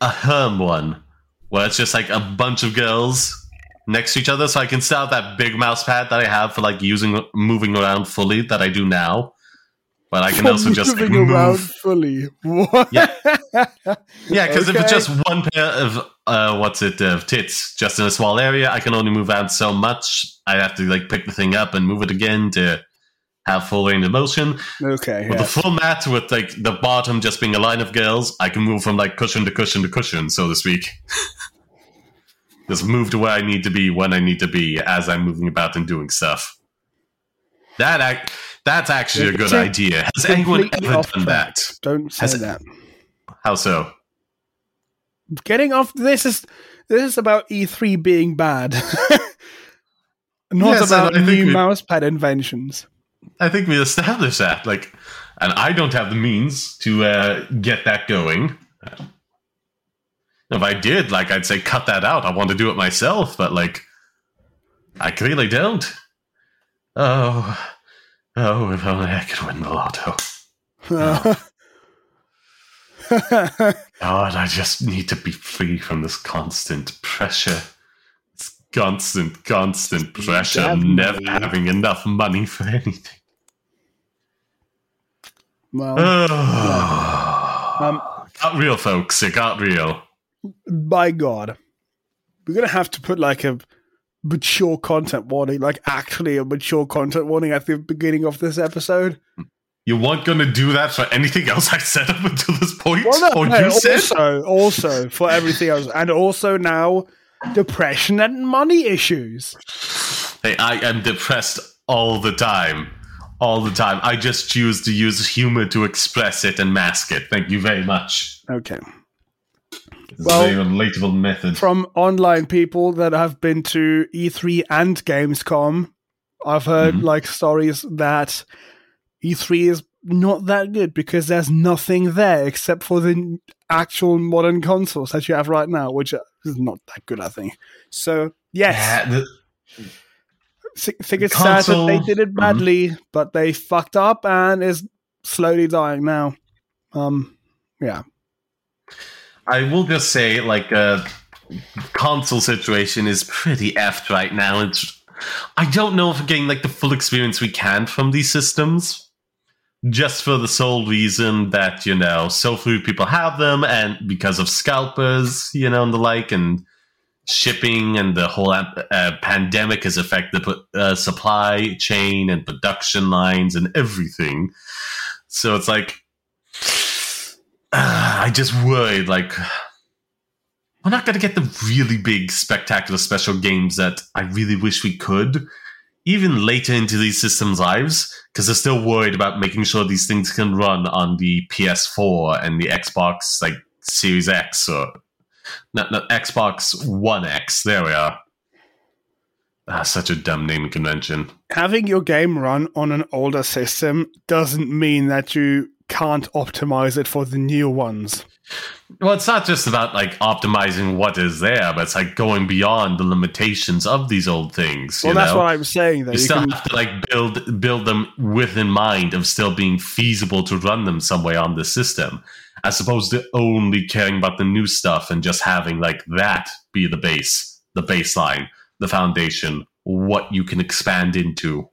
a herm one, where it's just like a bunch of girls next to each other, so I can still have that big mouse pad that I have for like using moving around fully that I do now. But I can also just like, moving around move fully. What? Yeah. Yeah, because if it's just one pair of uh, what's it of tits just in a small area, I can only move out so much. I have to like pick the thing up and move it again to have full range of motion. Okay. With Yeah. the full mat, with like the bottom just being a line of girls, I can move from like cushion to cushion to cushion, so to speak. just move to where I need to be when I need to be as I'm moving about and doing stuff. That act, that's actually a good idea. Has anyone ever done track. that? Don't say Has it- that. How so? getting off this is this is about E3 being bad. Not Yes, about and I think new mousepad inventions. I think we established that. Like, and I don't have the means to uh, get that going. If I did, like, I'd say cut that out. I want to do it myself, but like, I clearly don't. Oh, oh, if only I could win the lotto. God, I just need to be free from this constant pressure. This constant, constant pressure. of Never having enough money for anything. Well, Oh. um, got real, folks. It got real. by God, we're gonna have to put like a mature content warning, like actually a mature content warning at the beginning of this episode. You weren't going to do that for anything else I said up until this point? Well, no, or you said? also, also for everything else, and also now depression and money issues. Hey, I am depressed all the time. All the time. I just choose to use humor to express it and mask it. Thank you very much. Okay. Well, a very relatable method. From online people that have been to E3 and Gamescom, I've heard Mhm. like stories that E3 is not that good because there's nothing there except for the actual modern consoles that you have right now, which is not that good, I think. So, yes, Yeah, the- think it's sad that they did it badly, but they fucked up and is slowly dying now. Um, yeah. I will just say, like, uh, console situation is pretty effed right now. It's, I don't know if we're getting like the full experience we can from these systems, just for the sole reason that you know so few people have them, and because of scalpers, you know, and the like, and shipping and the whole uh, pandemic has affected the uh, supply chain and production lines and everything. So it's like uh, I just worried, like, we're not going to get the really big, spectacular special games that I really wish we could, even later into these systems' lives, because they're still worried about making sure these things can run on the PS4 and the Xbox, like, Series X or not, not Xbox One X. There we are. Ah, such a dumb naming convention. having your game run on an older system doesn't mean that you can't optimize it for the new ones. Well, it's not just about like optimizing what is there, but it's like going beyond the limitations of these old things. Well, that's know? what I'm saying. That you you still can, have to like build build them with in mind of still being feasible to run them some way on the system, as opposed to only caring about the new stuff and just having like that be the base, the baseline, the foundation, what you can expand into.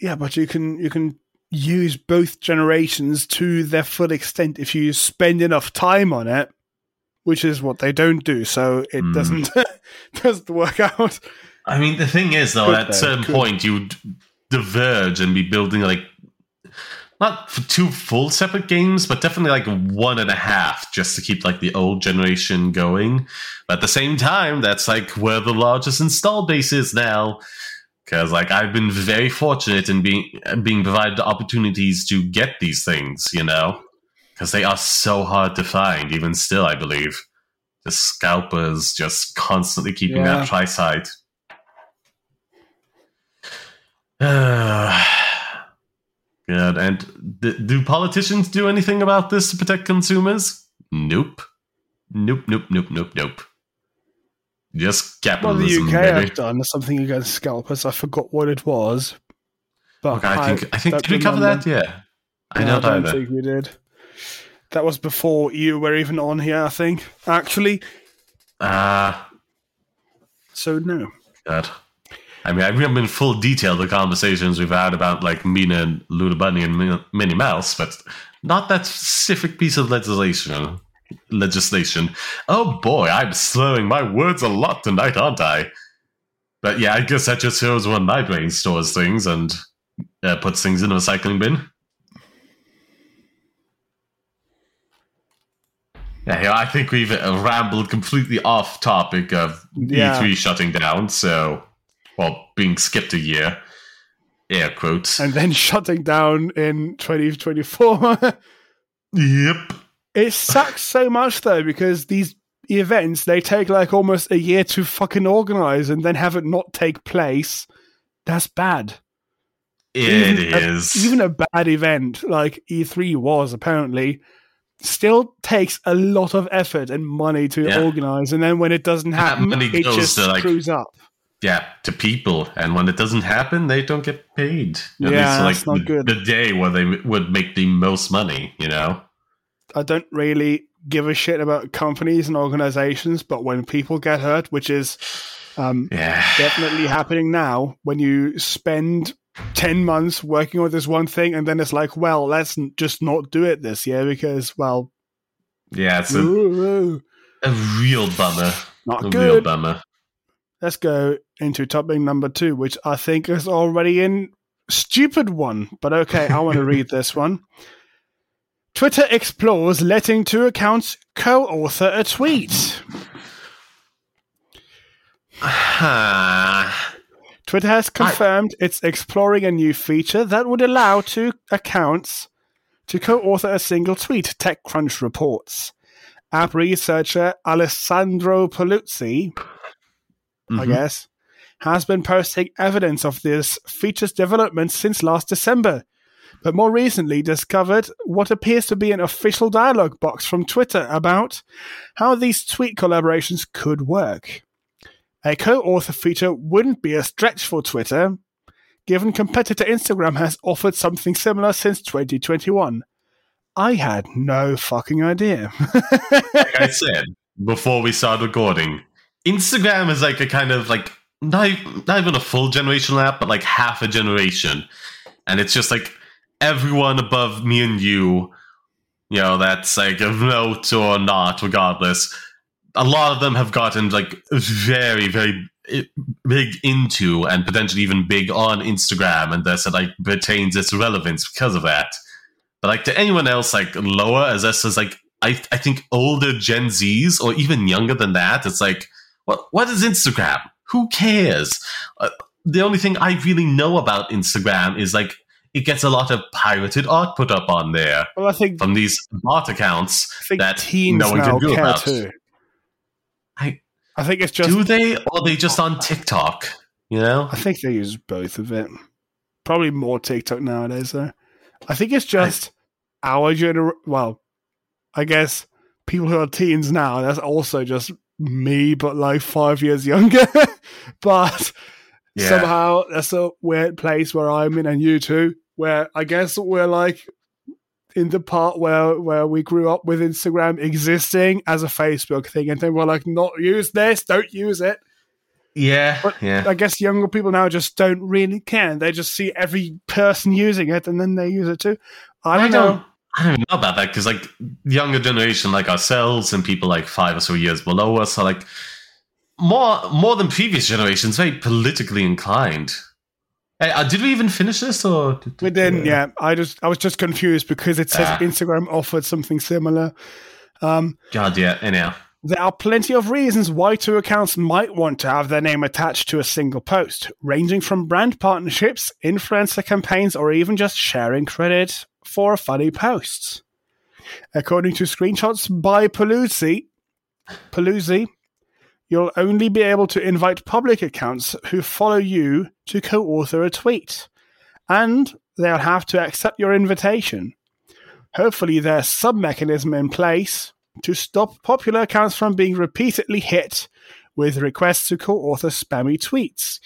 yeah, but you can you can use both generations to their full extent if you spend enough time on it, which is what they don't do. So it Hmm. doesn't doesn't work out. I mean, the thing is, though, Could at a certain could. point, you diverge and be building like not two full separate games, but definitely like one and a half, just to keep like the old generation going. But at the same time, that's like where the largest install base is now. Because like I've been very fortunate in being being provided opportunities to get these things, you know, because they are so hard to find. Even still, I believe the scalpers just constantly keeping Yeah. that price high. Uh, good. And d- do politicians do anything about this to protect consumers? Nope. Nope, nope, nope, nope, nope. Just capitalism. Well, the UK baby. have done something against scalpers. I forgot what it was. But Okay, I think I think did we cover remember. that? Yeah. I No, don't I don't either. think we did. That was before you were even on here, I think. Actually, Ah, so no. God. I mean, I remember in full detail the conversations we've had about like Mina and Luna Bunny and Minnie Mouse, but not that specific piece of legislation. Legislation. Oh boy, I'm slurring my words a lot tonight, aren't I? But yeah, I guess that just shows when my brain stores things and uh, puts things in a recycling bin. Yeah, yeah, I think we've uh, rambled completely off topic of Yeah. E3 shutting down, so, well, being skipped a year. Air quotes. And then shutting down in 2024. yep. It sucks so much though because these events they take like almost a year to fucking organize and then have it not take place. That's bad. It even is. A, even a bad event like E3 was apparently still takes a lot of effort and money to Yeah. organize, and then when it doesn't happen, it just like, screws up. Yeah, to people, and when it doesn't happen, they don't get paid. At Yeah, least, that's not the, good. the day where they would make the most money. You know. I don't really give a shit about companies and organizations, but when people get hurt, which is um, Yeah. definitely happening now, when you spend 10 months working on this one thing and then it's like, well, let's n- just not do it this year because, well, Yeah, it's a, ooh, ooh, a real bummer. not A real good. bummer. Let's go into topic number two, which I think is already in stupid one, but okay, I want to read this one. Twitter explores letting two accounts co-author a tweet. Twitter has confirmed it's exploring a new feature that would allow two accounts to co-author a single tweet, TechCrunch reports. App researcher Alessandro Paluzzi, I mhm. guess, has been posting evidence of this feature's development since last December, but more recently discovered what appears to be an official dialogue box from Twitter about how these tweet collaborations could work. A co author feature wouldn't be a stretch for Twitter, given competitor Instagram has offered something similar since 2021. I had no fucking idea. like I said before we started recording, Instagram is like a kind of like not, not even a full generational app, but like half a generation. And it's just like everyone above me and you, you know, that's like a vote or not, regardless. A lot of them have gotten like very, very eh, big into and potentially even big on Instagram, and thus it like retains its relevance because of that. But like to anyone else, like lower as us as like I I think older Gen Zs or even younger than that, it's like what what is Instagram? Who cares? Uh, the only thing I really know about Instagram is like it gets a lot of pirated art put up on there well, I think, from these bot accounts. That teens no one can do care about. too. I, I think it's just do they or are they just on TikTok? You know? I think they use both of it. Probably more TikTok nowadays, though. I think it's just our gener. Well, I guess people who are teens now. That's also just me, but like five years younger. but Yeah. somehow that's a weird place where I'm in, and you too. Where I guess we're like in the part where where we grew up with Instagram existing as a Facebook thing, and then we're like, not use this, don't use it. Yeah, But- yeah. I guess younger people now just don't really care. They just see every person using it and then they use it too. I don't know. I don't know about that because like younger generation, like ourselves and people like five or so years below us, are like more more than previous generations, very politically inclined. Hey, uh, did we even finish this or? Did, We didn't, yeah. I just I was just confused because it says Ah. Instagram offered something similar. Um, God, yeah. Anyhow, there are plenty of reasons why two accounts might want to have their name attached to a single post, ranging from brand partnerships, influencer campaigns, or even just sharing credit for funny posts. According to screenshots by Paluzzi, Paluzzi, you'll only be able to invite public accounts who follow you to co-author a tweet, and they'll have to accept your invitation. Hopefully, there's some mechanism in place to stop popular accounts from being repeatedly hit with requests to co-author spammy tweets.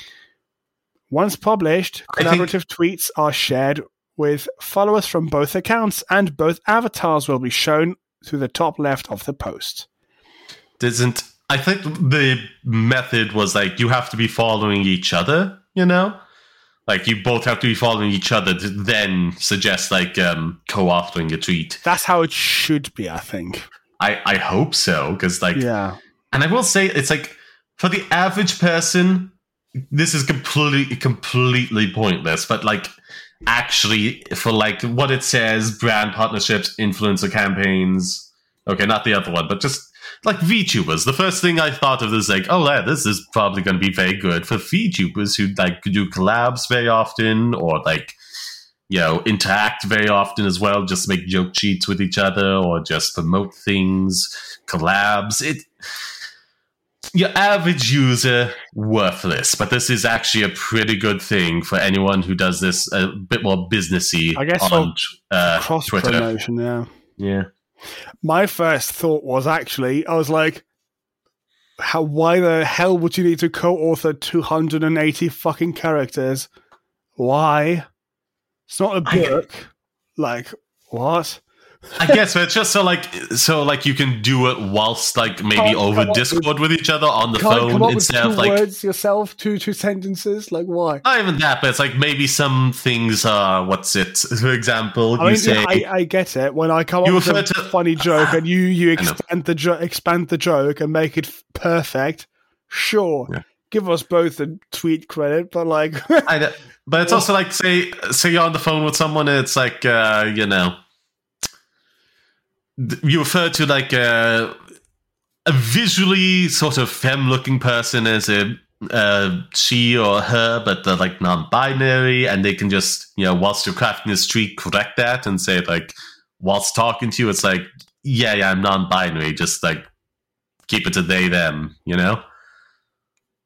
Once published, I think- collaborative tweets are shared with followers from both accounts, and both avatars will be shown to the top left of the post. doesn't I think the method was like you have to be following each other, you know? Like you both have to be following each other to then suggest like um co-authoring a tweet. That's how it should be, I think. I I hope so because like Yeah. and I will say it's like for the average person this is completely completely pointless but like actually for like what it says brand partnerships influencer campaigns okay not the other one but just like VTubers. The first thing I thought of is like, oh, yeah, this is probably going to be very good for VTubers who like do collabs very often, or like you know interact very often as well. Just make joke sheets with each other or just promote things, collabs. It your average user worthless, but this is actually a pretty good thing for anyone who does this a bit more businessy I guess on uh, Cross Twitter. promotion, yeah. Yeah. My first thought was actually, I was like, how? Why the hell would you need to co-author 280 fucking characters? Why? It's not a book. Like what? I guess but it's just so like so like you can do it whilst like maybe Can't over up with- Discord with each other on the phone up instead two of like words yourself, two two sentences. Like why? not even that, but it's like maybe some things are what's it? For example, I you mean, say I, I get it. When I come up You with a to- funny joke and you you expand the jo- expand the joke and make it f- perfect, sure, Yeah. give us both a tweet credit. But like. But it's also like say say you're on the phone with someone and it's like uh, you know you refer to like a, a visually sort of femme looking person as a uh, she or her, but they're like non-binary, and they can just you know whilst you're crafting a street correct that and say like whilst talking to you, it's like yeah yeah I'm non-binary, just like keep it to they them, you know.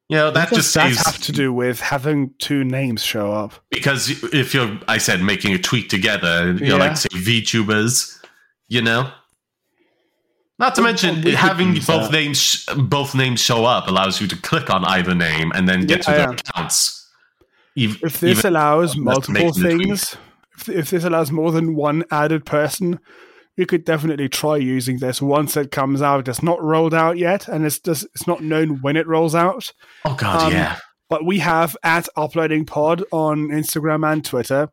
You know that just that saves have to do with having two names show up? because if you're i said making a tweet together you know Yeah. like say vtubers you know not to mention having both that. names both names show up allows you to click on either name and then get to their yeah. accounts Ev- If this even- allows multiple making the tweet. things, if, if this allows more than one added person, you could definitely try using this once it comes out. It's not rolled out yet, and it's just it's not known when it rolls out. oh god um, yeah But we have at uploading pod on Instagram and Twitter.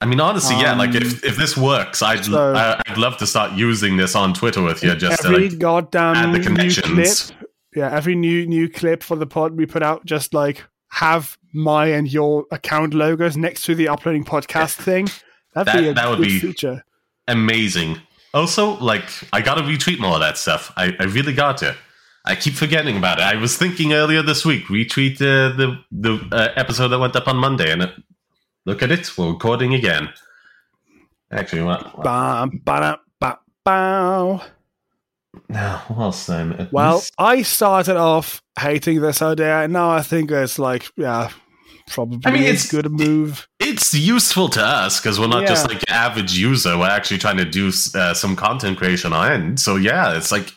I mean honestly yeah like um, if, if this works I'd, so- I- I'd love to start using this on twitter with you just to every like goddamn add the new clip, connections. yeah, every new new clip for the pod we put out, just like have my and your account logos next to the uploading podcast thing. That'd That- be a that would be- feature. amazing. Also, like, I gotta retweet more of that stuff. I, I really got to. I keep forgetting about it. I was thinking earlier this week, retweet uh, the the uh, episode that went up on Monday, and it, look at it, we're recording again. Actually, what? ba ba bow. no, what else then? Well, least- I started off hating this idea, and now I think it's like, yeah, probably I mean, a it's- good move. it's useful to us because we're not just Yeah. like an average user. We're actually trying to do uh, some content creation on end. So yeah, it's like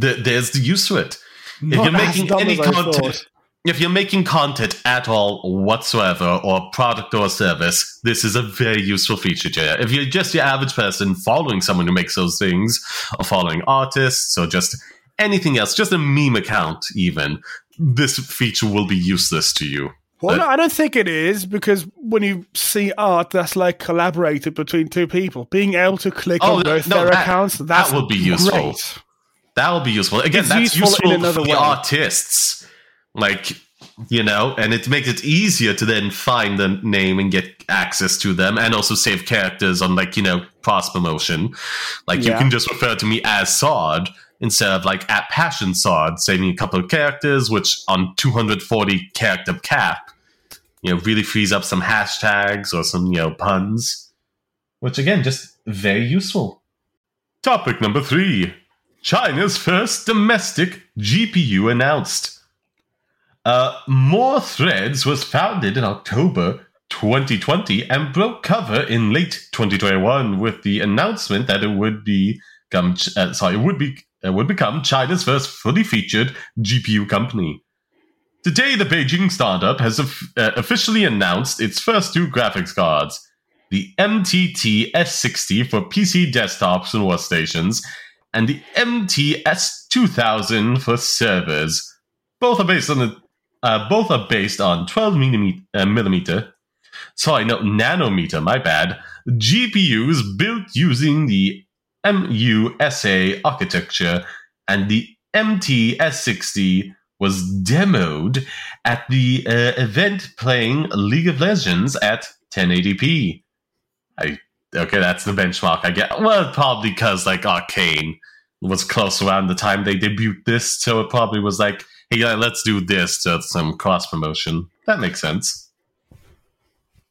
th- there's the use to it. Not you're as making any content-. If you're making content at all whatsoever or product or service this is a very useful feature to you if you're just your average person following someone who makes those things or following artists or just anything else just a meme account even this feature will be useless to you Well, no, I don't think it is because when you see art that's like collaborated between two people, being able to click Oh, on both no, their that- accounts, that's that would be useful. Great. that will be useful again It's that's useful useful, in another for the way. artists like you know and it makes it easier to then find the name and get access to them and also save characters on like you know cross promotion. Like you can just refer to me as sword instead of like at passion sword saving a couple of characters which on 240 character cap you know really frees up some hashtags or some you know puns which again just very useful. Topic number three. China's first domestic GPU announced. Uh, Moore Threads was founded in October 2020 and broke cover in late 2021 with the announcement that it would become uh, sorry it would be it would become China's first fully featured GPU company. Today, the Beijing startup has uh, officially announced its first two graphics cards: the MTT S60 for PC desktops and workstations, and the MTS 2000 for servers. Both are based on the uh, both are based on 12 millimeter, uh, millimeter. Sorry, no nanometer. My bad. GPUs built using the MUSA architecture, and the MTS60 was demoed at the uh, event playing League of Legends at 1080p. I okay, that's the benchmark I get. Well, probably because like Arcane was close around the time they debuted this, so it probably was like, hey, let's do this to some cross promotion. That makes sense.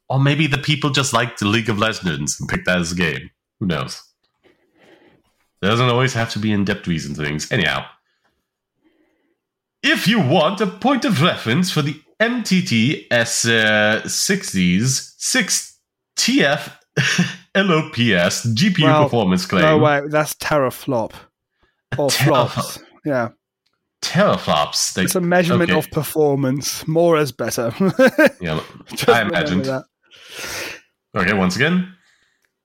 Or maybe the people just liked the League of Legends and picked that as a game. Who knows? There doesn't always have to be in depth reason things. Anyhow, if you want a point of reference for the MTT S60s uh, 6TF LOPS GPU Well, performance claim. No, wait, that's teraflop. Or teraflop. flops. Yeah. Teraflops. They, It's a measurement okay. of performance. More is better. yeah, I imagined. that. Okay, once again.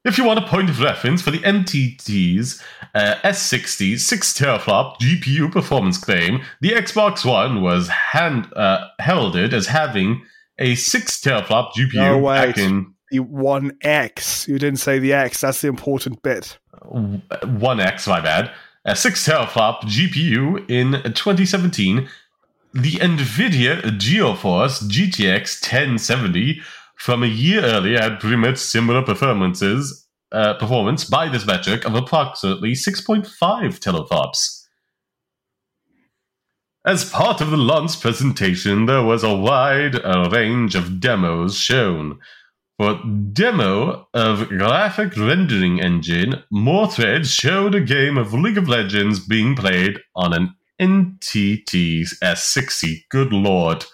If you want a point of reference for the MTT's uh, S60 6 teraflop GPU performance claim, the Xbox One was hand, uh, heralded as having a 6 teraflop GPU No, back wait. in The 1X. You didn't say the X. That's the important bit. 1X, my bad, a 6 teraflop GPU in 2017. The NVIDIA GeForce GTX 1070 from a year earlier had pretty much similar performances, uh, performance by this metric of approximately 6.5 teraflops. As part of the launch presentation, there was a wide range of demos shown. For demo of graphic rendering engine, Moore Threads showed a game of League of Legends being played on an MTT S60. Good lord.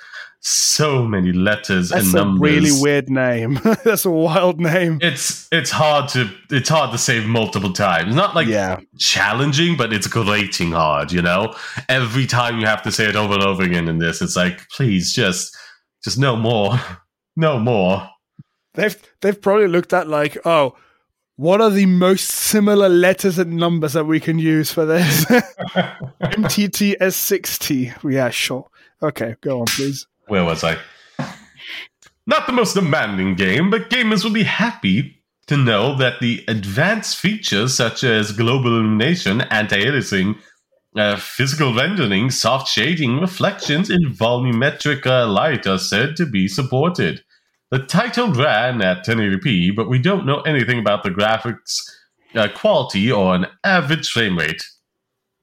So many letters That's and numbers. That's a really weird name. that's a wild name. It's it's hard to it's hard to save multiple times. Not like yeah. challenging, but it's grating hard, you know? Every time you have to say it over and over again in this, it's like, please just just no more. No more. They've they've probably looked at like, oh, what are the most similar letters and numbers that we can use for this? MTTS60. Yeah, sure. Okay, go on, please. Where was I? Not the most demanding game, but gamers will be happy to know that the advanced features such as global illumination, anti-aliasing, uh, physical rendering, soft shading, reflections, and volumetric uh, light are said to be supported. The title ran at 1080p, but we don't know anything about the graphics uh, quality or an average frame rate.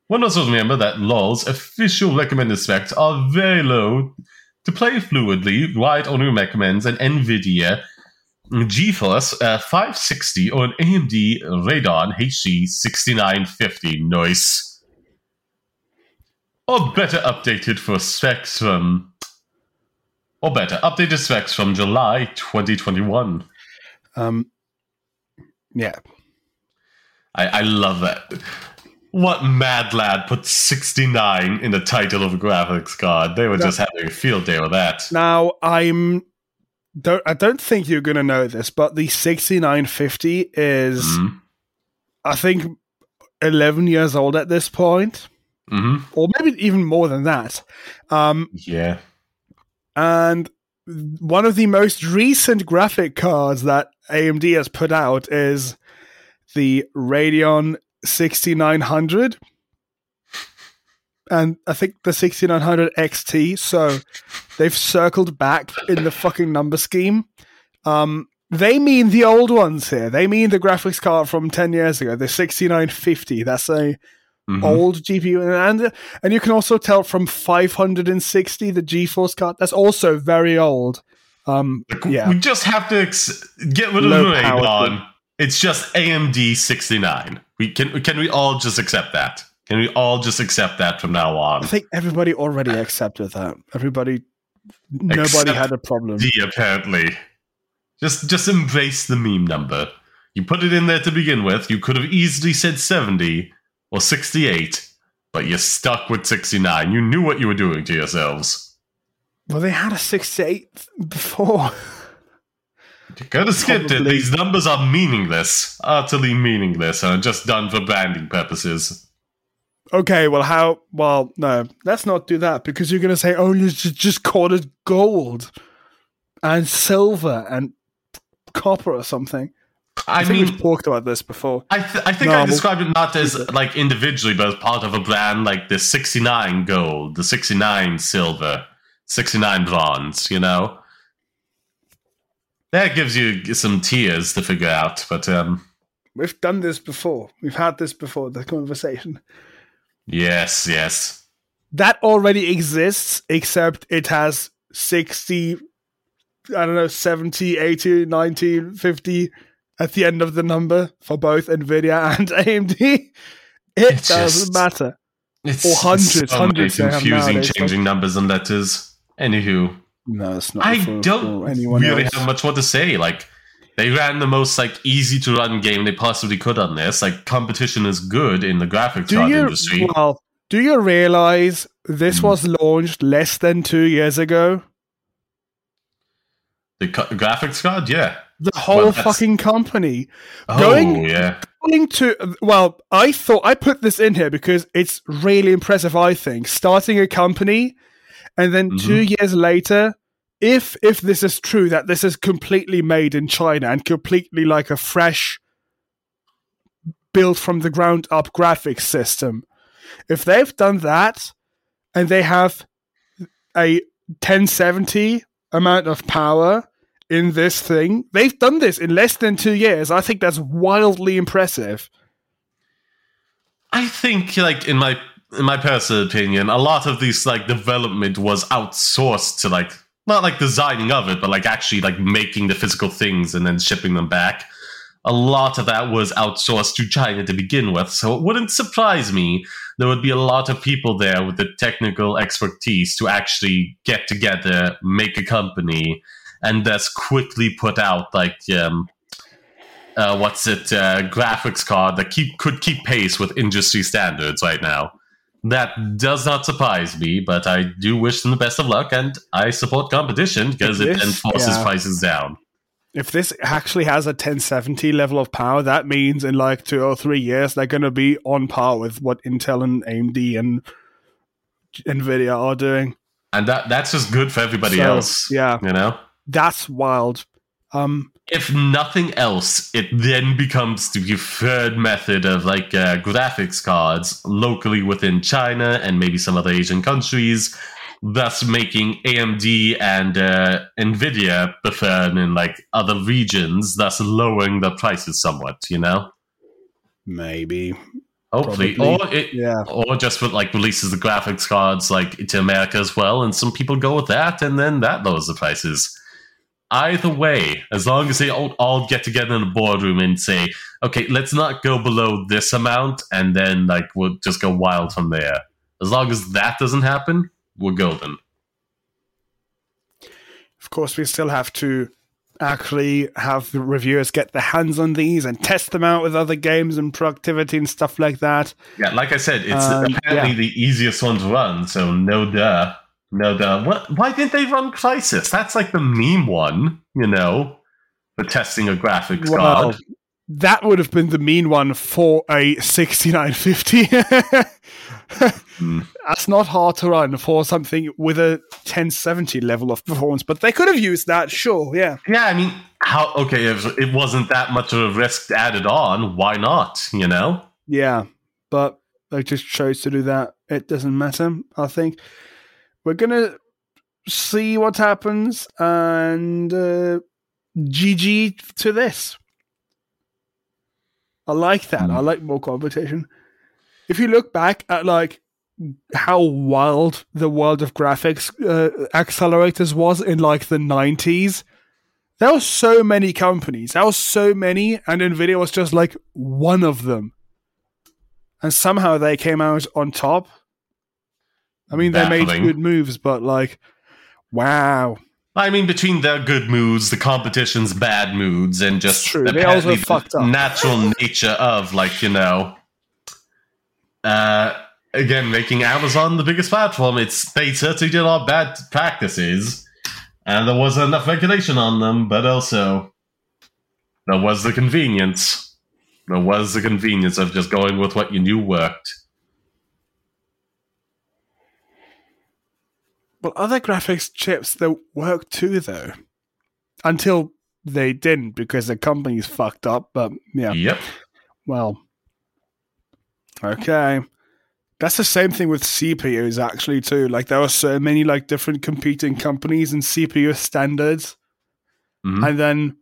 One also remember that LOL's official recommended specs are very low to play fluidly, Riot only recommends an NVIDIA GeForce uh, 560 or an AMD Radeon HD 6950 noise. Or better updated for specs from. Or better, updated specs from July 2021. Um, yeah. I, I love that. What mad lad put 69 in the title of a graphics card? They were just having a field day with that. Now I'm don't I don't think you're gonna know this, but the 6950 is Mhm. I think 11 years old at this point, Mhm. or maybe even more than that. Um, Yeah. And one of the most recent graphic cards that AMD has put out is the Radeon 6900 and I think the 6900 XT so they've circled back in the fucking number scheme. Um they mean the old ones here. They mean the graphics card from 10 years ago the 6950 that's a Mhm. old GPU, and and you can also tell from 560 the GeForce card. That's also very old. Um, yeah, We just have to ex- get rid of Low the power Radeon. It's just AMD 69. We can can we all just accept that? Can we all just accept that from now on? I think everybody already accepted that. Everybody, nobody Except had a problem. D apparently. Just just embrace the meme number. You put it in there to begin with. You could have easily said 70 or 68, but you stuck with 69. You knew what you were doing to yourselves. Well, they had a 68 before. You could have skipped it. Probably. These numbers are meaningless, utterly meaningless, and are just done for branding purposes. okay, well, how? Well, no, let's not do that because you're going to say, oh, you just, just called it gold and silver and copper or something. I, I, think mean, we've talked about this before. I, th- I think No, I described it not as like individually, but as part of a brand like the 69 gold, the 69 silver, 69 bronze, you know? That gives you some tiers to figure out, but um, We've done this before. We've had this before, the conversation. yes, yes. That already exists, except it has 60, I don't know, 70, 80, 90, 50 at the end of the number for both Nvidia and AMD. It doesn't just- matter. It's, Or hundreds, it's so hundreds confusing, changing numbers and letters. Anywho, No, it's not. I for- don't for anyone really else. have much more to say. Like, they ran the most like easy to run game they possibly could on this. Like, competition is good in the graphics card industry. well? Do you realize this Hmm. was launched less than two years ago? The co- graphics card, yeah. The whole Well, fucking company Oh, Going- yeah. going to well, I thought I put this in here because it's really impressive. I think starting a company and then Mhm. two years later, if if this is true that this is completely made in China and completely like a fresh built from the ground up graphics system, if they've done that and they have a 1070 amount of power in this thing. They've done this in less than two years. I think that's wildly impressive. I think, like in my in my personal opinion, a lot of this like development was outsourced to like not like designing of it, but like actually like making the physical things and then shipping them back. A lot of that was outsourced to China to begin with, so it wouldn't surprise me there would be a lot of people there with the technical expertise to actually get together, make a company, and that's quickly put out like um, uh, what's it uh, graphics card that keep could keep pace with industry standards right now. That does not surprise me, but I do wish them the best of luck, and I support competition because it then forces yeah. prices down. If this actually has a 1070 level of power, that means in like two or three years they're going to be on par with what Intel and AMD and Nvidia are doing. And that that's just good for everybody So, else. yeah. You know? That's wild. Um, If nothing else, it then becomes the preferred method of like uh, graphics cards locally within China and maybe some other Asian countries, thus making AMD and uh, Nvidia preferred in like other regions, thus lowering the prices somewhat. You know, maybe. hopefully, Probably. or it, Yeah. or just with like releases the graphics cards like to America as well, and some people go with that, and then that lowers the prices. Either way, as long as they all, all get together in a boardroom and say, "Okay, let's not go below this amount," and then like we'll just go wild from there. As long as that doesn't happen, we're golden. Of course, we still have to actually have the reviewers get their hands on these and test them out with other games and productivity and stuff like that. Yeah, like I said, it's Um, apparently the easiest one to run, so no duh. No duh. What why didn't they run Crysis? That's like the meme one, you know, for testing a graphics card. that would have been the mean one for a 6950. Hmm. That's not hard to run for something with a 1070 level of performance, but they could have used that, sure, yeah. Yeah, I mean, how okay, if it wasn't that much of a risk added on, why not, you know? Yeah, but they just chose to do that. It doesn't matter, I think. We're to see what happens and uh, GG to this. I like that. I like more competition. If you look back at like how wild the world of graphics uh, accelerators was in like the 90s, there were so many companies. There were so many, and Nvidia was just like one of them and somehow they came out on top. I mean, they made good moves, but like, wow, I mean, between their good moods, the competition's bad moods, and just It's true. They also the fucked up. natural nature of like you know, uh, again making Amazon the biggest platform. It's they certainly did a lot of bad practices, and there wasn't enough regulation on them. But also, there was the convenience. There was the convenience of just going with what you knew worked. But other graphics chips that work too, though, until they didn't because the company's fucked up. But yeah, Yep. well, okay. That's the same thing with CPUs, actually, too. Like there were so many like different competing companies and CPU standards. Mhm. and then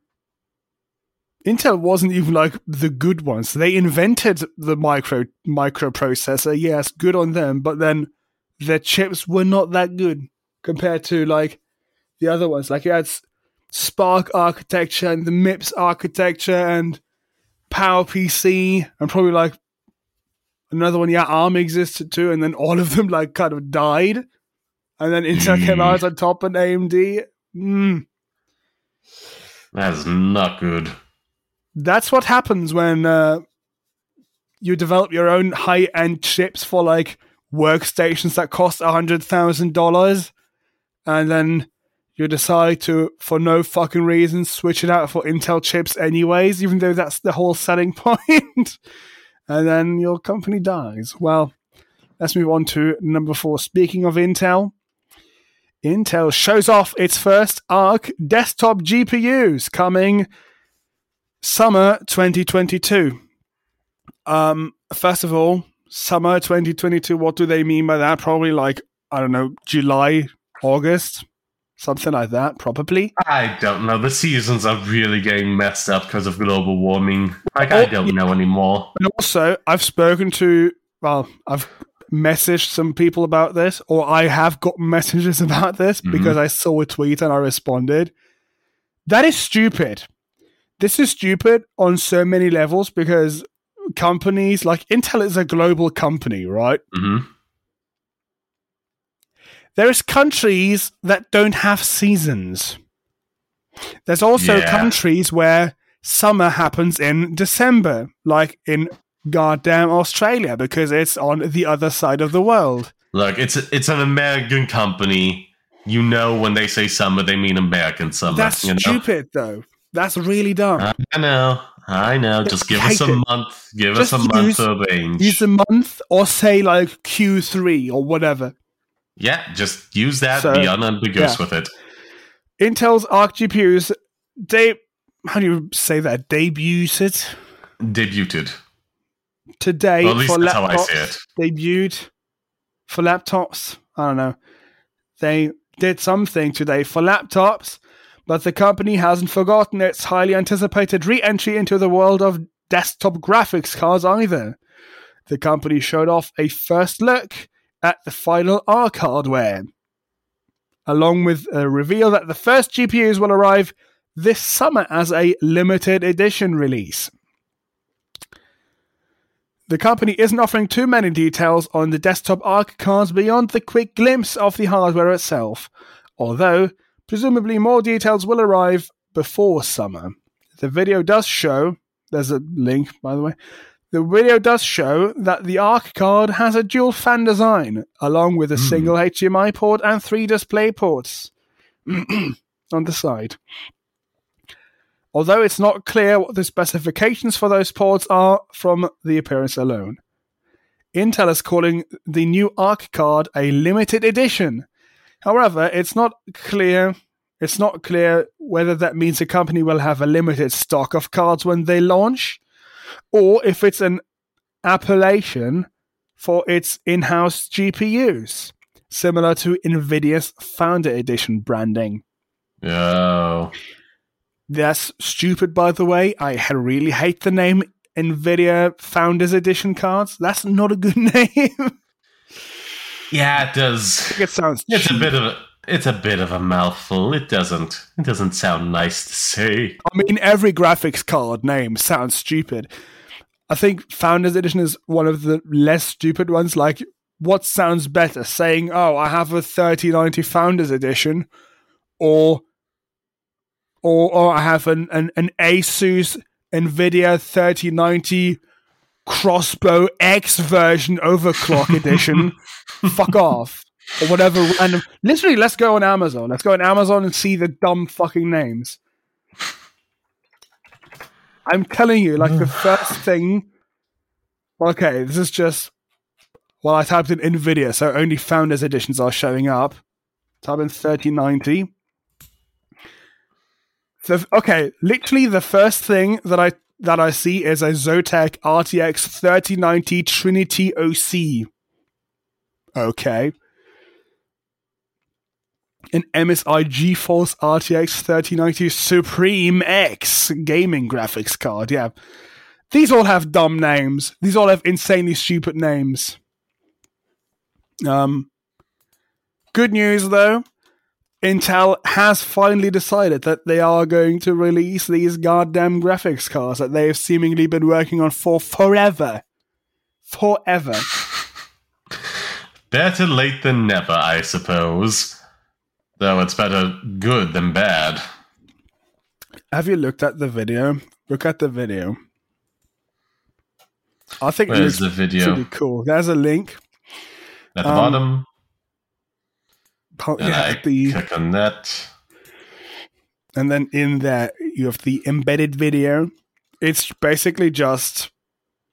Intel wasn't even like the good ones. They invented the micro microprocessor. Yes, good on them, but then their chips were not that good compared to like the other ones. Like you had SPARC architecture and the MIPS architecture and PowerPC and probably like another one. Yeah, ARM existed too, and then all of them like kind of died, and then Intel came out on top and AMD. Mm. That's not good. That's what happens when uh, you develop your own high end chips for like workstations that cost a hundred thousand dollars, and then you decide to, for no fucking reason, switch it out for Intel chips anyways, even though that's the whole selling point. and then your company dies. Well, let's move on to number four. Speaking of Intel, Intel shows off its first ARC desktop GPUs coming summer 2022. Um, first of all, summer 2022, what do they mean by that? Probably like, I don't know, July, August something like that, probably. I don't know. The seasons are really getting messed up because of global warming. Like, I don't know anymore. And also, I've spoken to, well, I've messaged some people about this, or I have got messages about this mm-hmm. because I saw a tweet and I responded. That is stupid. This is stupid on so many levels because companies like Intel is a global company, right? Mm-hmm there's countries that don't have seasons. There's also yeah. countries where summer happens in December, like in goddamn Australia, because it's on the other side of the world. Look, it's it's an American company. You know, when they say summer, they mean American summer. That's you know? stupid, though. That's really dumb. I know. I know. Just give us a it. month. Give Just us a month of range. Use a month, or say like Q3 or whatever. Yeah, just use that. So, be unambiguous yeah. with it. Intel's Arc GPUs, they how do you say that? Debuted. Debuted. Today well, for laptops. Debuted for laptops. I don't know. They did something today for laptops, but the company hasn't forgotten its highly anticipated re-entry into the world of desktop graphics cards either. The company showed off a first look at the final ARC hardware, along with a reveal that the first GPUs will arrive this summer as a limited edition release. The company isn't offering too many details on the desktop ARC cards beyond the quick glimpse of the hardware itself, although presumably more details will arrive before summer. The video does show, there's a link by the way, the video does show that the ARC card has a dual fan design, along with a mm. single HDMI port and three display ports on the side. Although it's not clear what the specifications for those ports are from the appearance alone. Intel is calling the new ARC card a limited edition. However, it's not clear it's not clear whether that means the company will have a limited stock of cards when they launch or if it's an appellation for its in house GPUs, similar to NVIDIA's Founder Edition branding. Oh. That's stupid, by the way. I really hate the name NVIDIA Founders Edition cards. That's not a good name. Yeah, it does. It sounds. It's cheap. a bit of a. It's a bit of a mouthful. It doesn't. It doesn't sound nice to say. I mean, every graphics card name sounds stupid. I think Founders Edition is one of the less stupid ones. Like, what sounds better, saying, "Oh, I have a 3090 Founders Edition," or, or, or I have an an, an Asus Nvidia 3090 Crossbow X version overclock edition. Fuck off. Or whatever random. Literally, let's go on Amazon. Let's go on Amazon and see the dumb fucking names. I'm telling you, like the first thing. Okay, this is just. Well, I typed in NVIDIA, so only Founders Editions are showing up. Type in 3090. So, okay, literally the first thing that I that I see is a Zotac RTX 3090 Trinity OC. Okay an MSI GeForce RTX 3090 Supreme X gaming graphics card. Yeah. These all have dumb names. These all have insanely stupid names. Um, good news though. Intel has finally decided that they are going to release these goddamn graphics cards that they've seemingly been working on for forever. Forever. Better late than never, I suppose. Though it's better good than bad. Have you looked at the video? Look at the video. I think Where's it the video? pretty cool. There's a link. At the Um, bottom, Po- and yeah, I the, click on that. and then in there you have the embedded video. It's basically just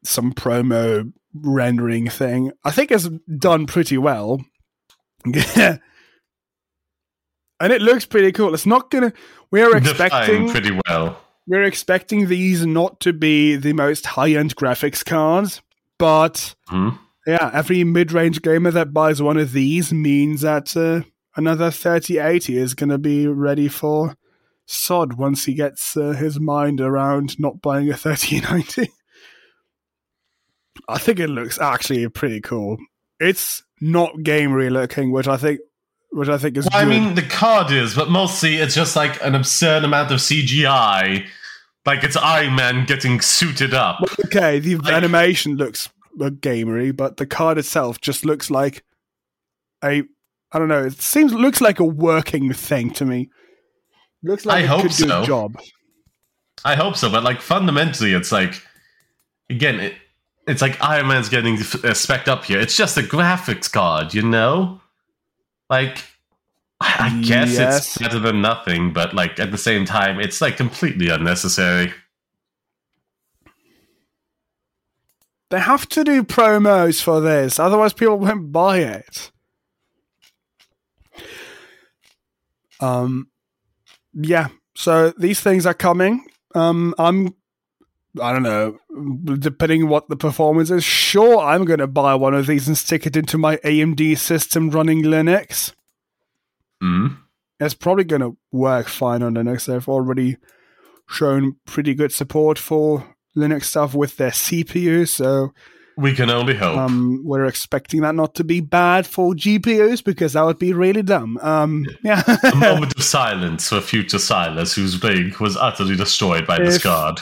some promo rendering thing. I think it's done pretty well. And it looks pretty cool. It's not gonna we're expecting Defined pretty well. we're expecting these not to be the most high-end graphics cards, but Hmm? yeah, every mid-range gamer that buys one of these means that uh, another 3080 is going to be ready for sod once he gets uh, his mind around not buying a 3090. I think it looks actually pretty cool. It's not gamery looking, which I think, which I think is Well, I mean, the card is, but mostly it's just like an absurd amount of CGI. Like it's Iron Man getting suited up. okay, the like- animation looks gamery, but the card itself just looks like a I don't know. It seems looks like a working thing to me. Looks like I it hope could do so. a job. I hope so, but like fundamentally, it's like again, it, it's like Iron Man's getting uh, specced up here. It's just a graphics card, you know. Like, I, I guess Yes. it's better than nothing, but like at the same time, it's like completely unnecessary. They have to do promos for this, otherwise people won't buy it. Um, yeah. So these things are coming. Um, I'm, I don't know, depending what the performance is. Sure, I'm going to buy one of these and stick it into my AMD system running Linux. Hmm. It's probably going to work fine on Linux. They've already shown pretty good support for Linux stuff with their CPU, so We can only hope. um, we're expecting that not to be bad for GPUs because that would be really dumb. Um, yeah. a moment of silence for future Silas, whose rig was utterly destroyed by this If- card.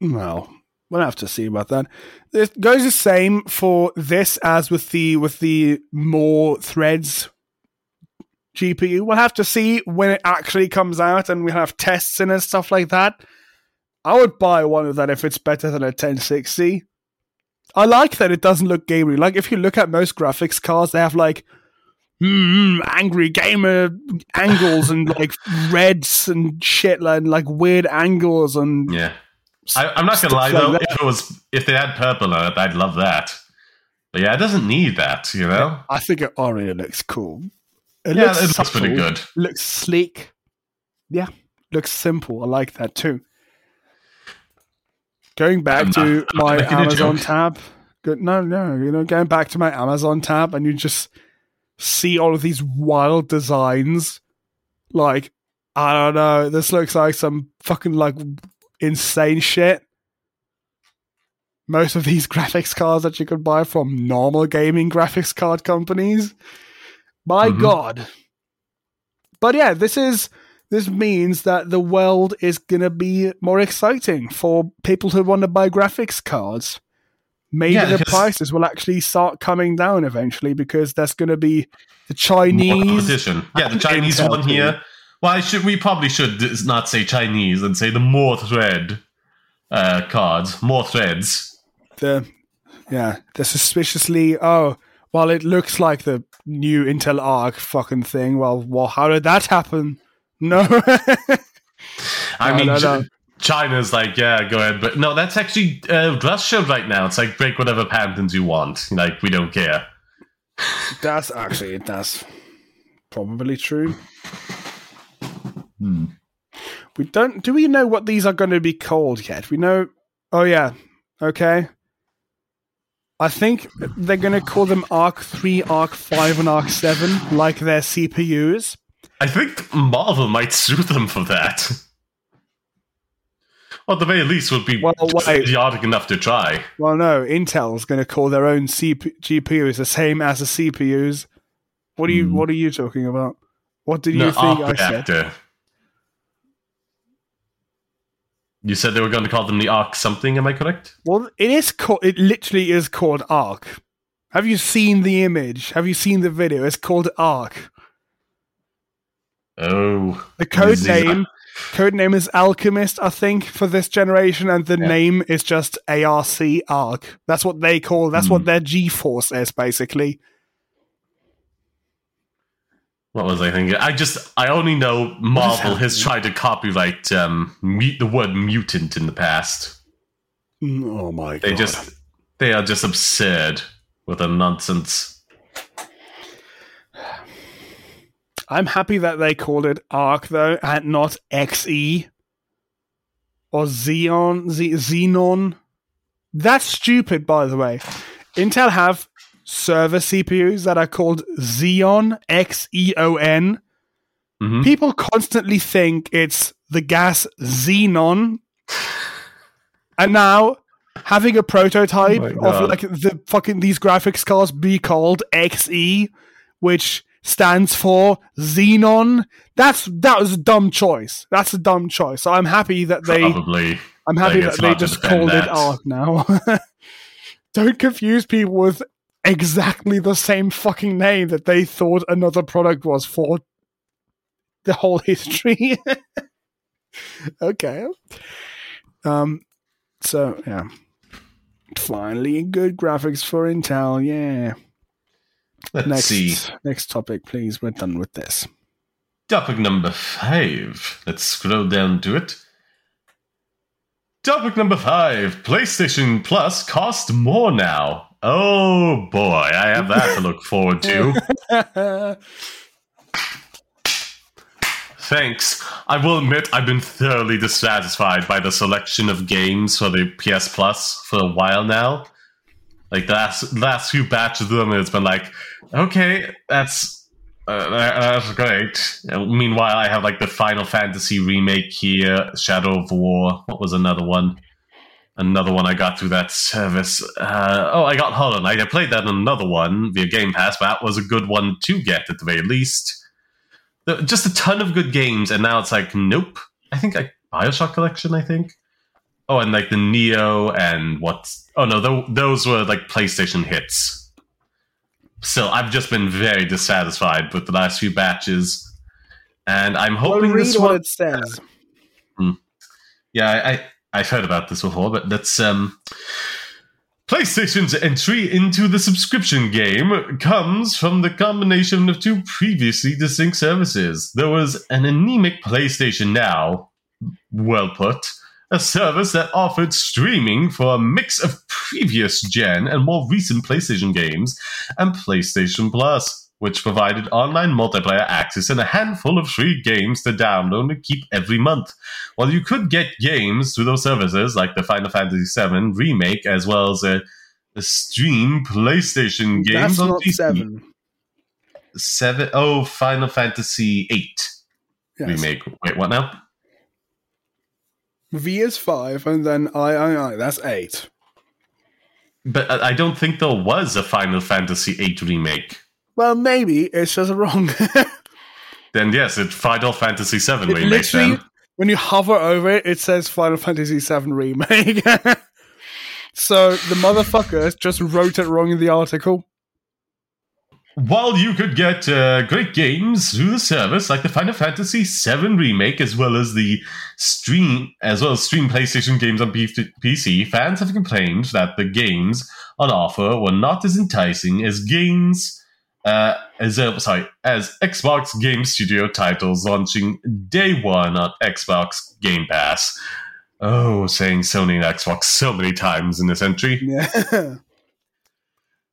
Well, we'll have to see about that. It goes the same for this as with the with the Moore Threads GPU. We'll have to see when it actually comes out and we have tests in and stuff like that. I would buy one of that if it's better than a 1060. I like that it doesn't look gamery. Like if you look at most graphics cards, they have like mm, angry gamer angles and like reds and shit, like, like weird angles and Yeah. I, I'm not gonna lie like though, that. if it was if they had purple on it, I'd love that. But yeah, it doesn't need that, you know? I think it already looks cool. It yeah, looks it looks pretty good. Looks sleek. Yeah, looks simple. I like that too. Going back to my Amazon tab. Good, no, no, you know, going back to my Amazon tab, and you just see all of these wild designs. Like, I don't know, this looks like some fucking like insane shit. Most of these graphics cards that you could buy from normal gaming graphics card companies. My Mhm. god. But yeah, this is this means that the world is going to be more exciting for people who want to buy graphics cards. Maybe Yeah, the prices will actually start coming down eventually because there's going to be the Chinese. competition. Yeah, the Chinese Intel one here. Well, I should we probably should not say Chinese and say the Moore Thread uh, cards, Moore Threads. The yeah, the suspiciously oh well, it looks like the new Intel Arc fucking thing. Well, well, how did that happen? No, I No, mean, no, no. China's like, yeah, go ahead, but no, that's actually uh, Russia right now. It's like break whatever patents you want. Like we don't care. that's actually that's probably true. Hmm. We don't. Do we know what these are going to be called yet? We know. Oh yeah. Okay. I think they're going to call them Arc Three, Arc Five, and Arc Seven, like their CPUs. I think Marvel might sue them for that. Or at the very least, would be Well, just idiotic enough to try. Well, no. Intel's going to call their own CP- GPUs the same as the CPUs. What are you? Hmm. What are you talking about? What did you think I said? You said they were going to call them the Arc something. Am I correct? Well, it is called. It literally is called Arc. Have you seen the image? Have you seen the video? It's called Arc. Oh, The code Is it- name, code name is Alchemist, I think, for this generation, and the Yeah. name is just ARC Arc. That's what they call. That's Hmm. what their GeForce is basically. What was I thinking? I just I only know Marvel has tried to copyright um, mute, the word mutant in the past. Mm, Oh my They god! They just they are just absurd with their nonsense. I'm happy that they called it Arc though, and not XE or Xeon. Z- Xenon. That's stupid, by the way. Intel have server CPUs that are called Xeon X E O N. Mhm. People constantly think it's the gas xenon, and now having a prototype Oh of like the fucking these graphics cards be called XE, which stands for xenon. That's that was a dumb choice. That's a dumb choice. So I'm happy that they. Probably. I'm happy that they just called it that. Arc now. Don't confuse people with exactly the same fucking name that they thought another product was for the whole history. okay. Um so yeah. Finally good graphics for Intel, yeah. Let's Next see. next topic, please. We're done with this. Topic number five. Let's scroll down to it. Topic number five. PlayStation Plus cost more now. Oh boy, I have that to look forward to. Thanks. I will admit I've been thoroughly dissatisfied by the selection of games for the PS Plus for a while now. Like the last last few batches of them, it's been like, okay, that's uh, that's great. Uh, Meanwhile, I have like the Final Fantasy remake here, Shadow of War. What was another one? Another one I got through that service. Uh, oh, I got Hollow Knight. I played that in another one via Game Pass, but that was a good one to get at the very least. Just a ton of good games, and now it's like, nope. I think like Bioshock Collection. I think. Oh, and like the Neo and what? Oh no, tho- those were like PlayStation hits. Still, I've just been very dissatisfied with the last few batches, and I'm Well, hoping read this what one. it says. Yeah, I, I I've heard about this before, but that's um. PlayStation's entry into the subscription game comes from the combination of two previously distinct services. There was an anemic PlayStation Now, well put, a service that offered streaming for a mix of previous gen and more recent PlayStation games, and PlayStation Plus, which provided online multiplayer access and a handful of free games to download and keep every month. While you could get games through those services, like the Final Fantasy VII remake, as well as a, a stream PlayStation games That's on not PC. seven. Seven oh Final Fantasy eight Yes. remake. Wait, what now? V is five, and then I, I, I. That's eight. But I don't think there was a Final Fantasy eight remake. Well, maybe it's just wrong. Then yes, it's Final Fantasy seven It remake. Then when you hover over it, it says Final Fantasy VII Remake. so the motherfuckers just wrote it wrong in the article. While you could get uh, great games through the service, like the Final Fantasy VII remake, as well as the stream, as well as stream PlayStation games on P- PC, fans have complained that the games on offer were not as enticing as games, uh, as uh, sorry, as Xbox Game Studio titles launching day one on Xbox Game Pass. Oh, saying Sony and Xbox so many times in this entry. Yeah.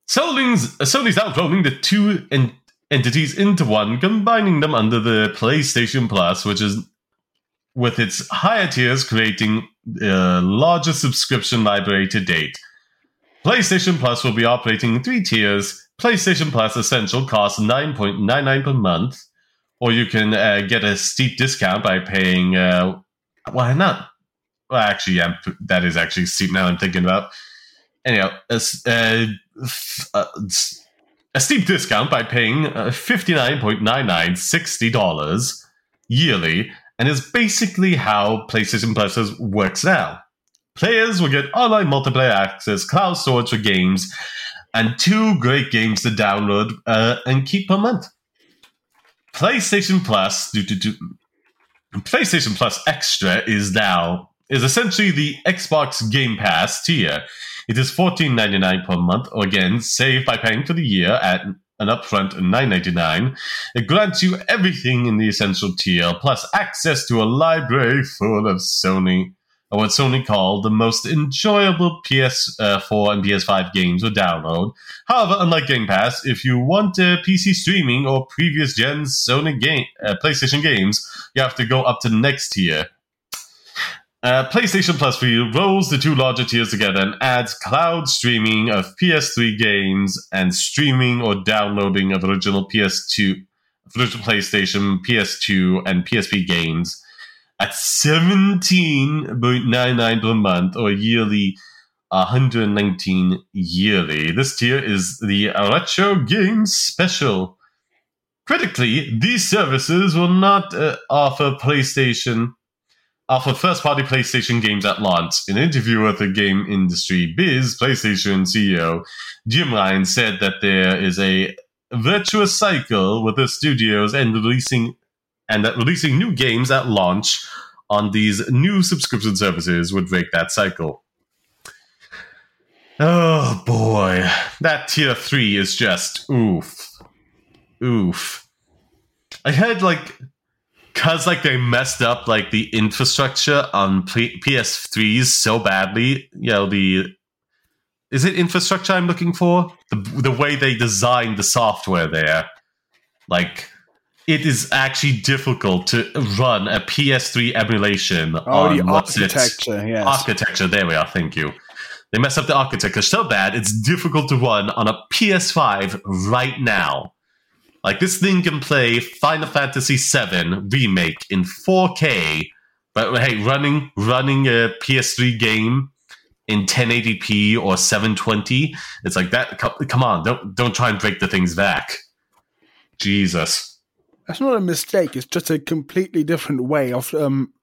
Sony's, Sony's now rolling the two en- entities into one, combining them under the PlayStation Plus, which is with its higher tiers creating the largest subscription library to date. PlayStation Plus will be operating in three tiers. PlayStation Plus Essential costs 9.99 per month, or you can uh, get a steep discount by paying. Uh, why not? Well, actually, yeah, that is actually steep now I'm thinking about. Anyhow, a, uh, uh, a steep discount by paying uh, $59.99 $60 yearly, and is basically how PlayStation Plus works now. Players will get online multiplayer access, cloud storage for games, and two great games to download uh, and keep per month. PlayStation Plus, due to, PlayStation Plus Extra is now is essentially the Xbox Game Pass tier. It is $14.99 per month, or again, save by paying for the year at an upfront $9.99. It grants you everything in the essential tier, plus access to a library full of Sony what Sony called the most enjoyable PS4 and PS5 games to download. However, unlike Game Pass, if you want uh, PC streaming or previous gen Sony game, uh, PlayStation games, you have to go up to next tier. Uh, PlayStation Plus for you rolls the two larger tiers together and adds cloud streaming of PS3 games and streaming or downloading of original PS2, original PlayStation, PS2, and PSP games at 17.99 per month or yearly 119 yearly. This tier is the Retro Games Special. Critically, these services will not uh, offer PlayStation offer first-party PlayStation games at launch. In an interview with the game industry biz, PlayStation CEO Jim Ryan said that there is a virtuous cycle with the studios and releasing and that releasing new games at launch on these new subscription services would break that cycle. Oh boy, that tier three is just oof, oof. I heard like, cause like they messed up like the infrastructure on PS3s so badly. You know the is it infrastructure I'm looking for? The the way they designed the software there, like it is actually difficult to run a PS3 emulation Oh, on the architecture, yes. Architecture. There we are. Thank you. They messed up the architecture so bad it's difficult to run on a PS5 right now. Like this thing can play Final Fantasy VII remake in 4K, but hey, running running a PS3 game in 1080p or 720, it's like that. Come on, don't don't try and break the things back. Jesus. That's not a mistake. It's just a completely different way of um,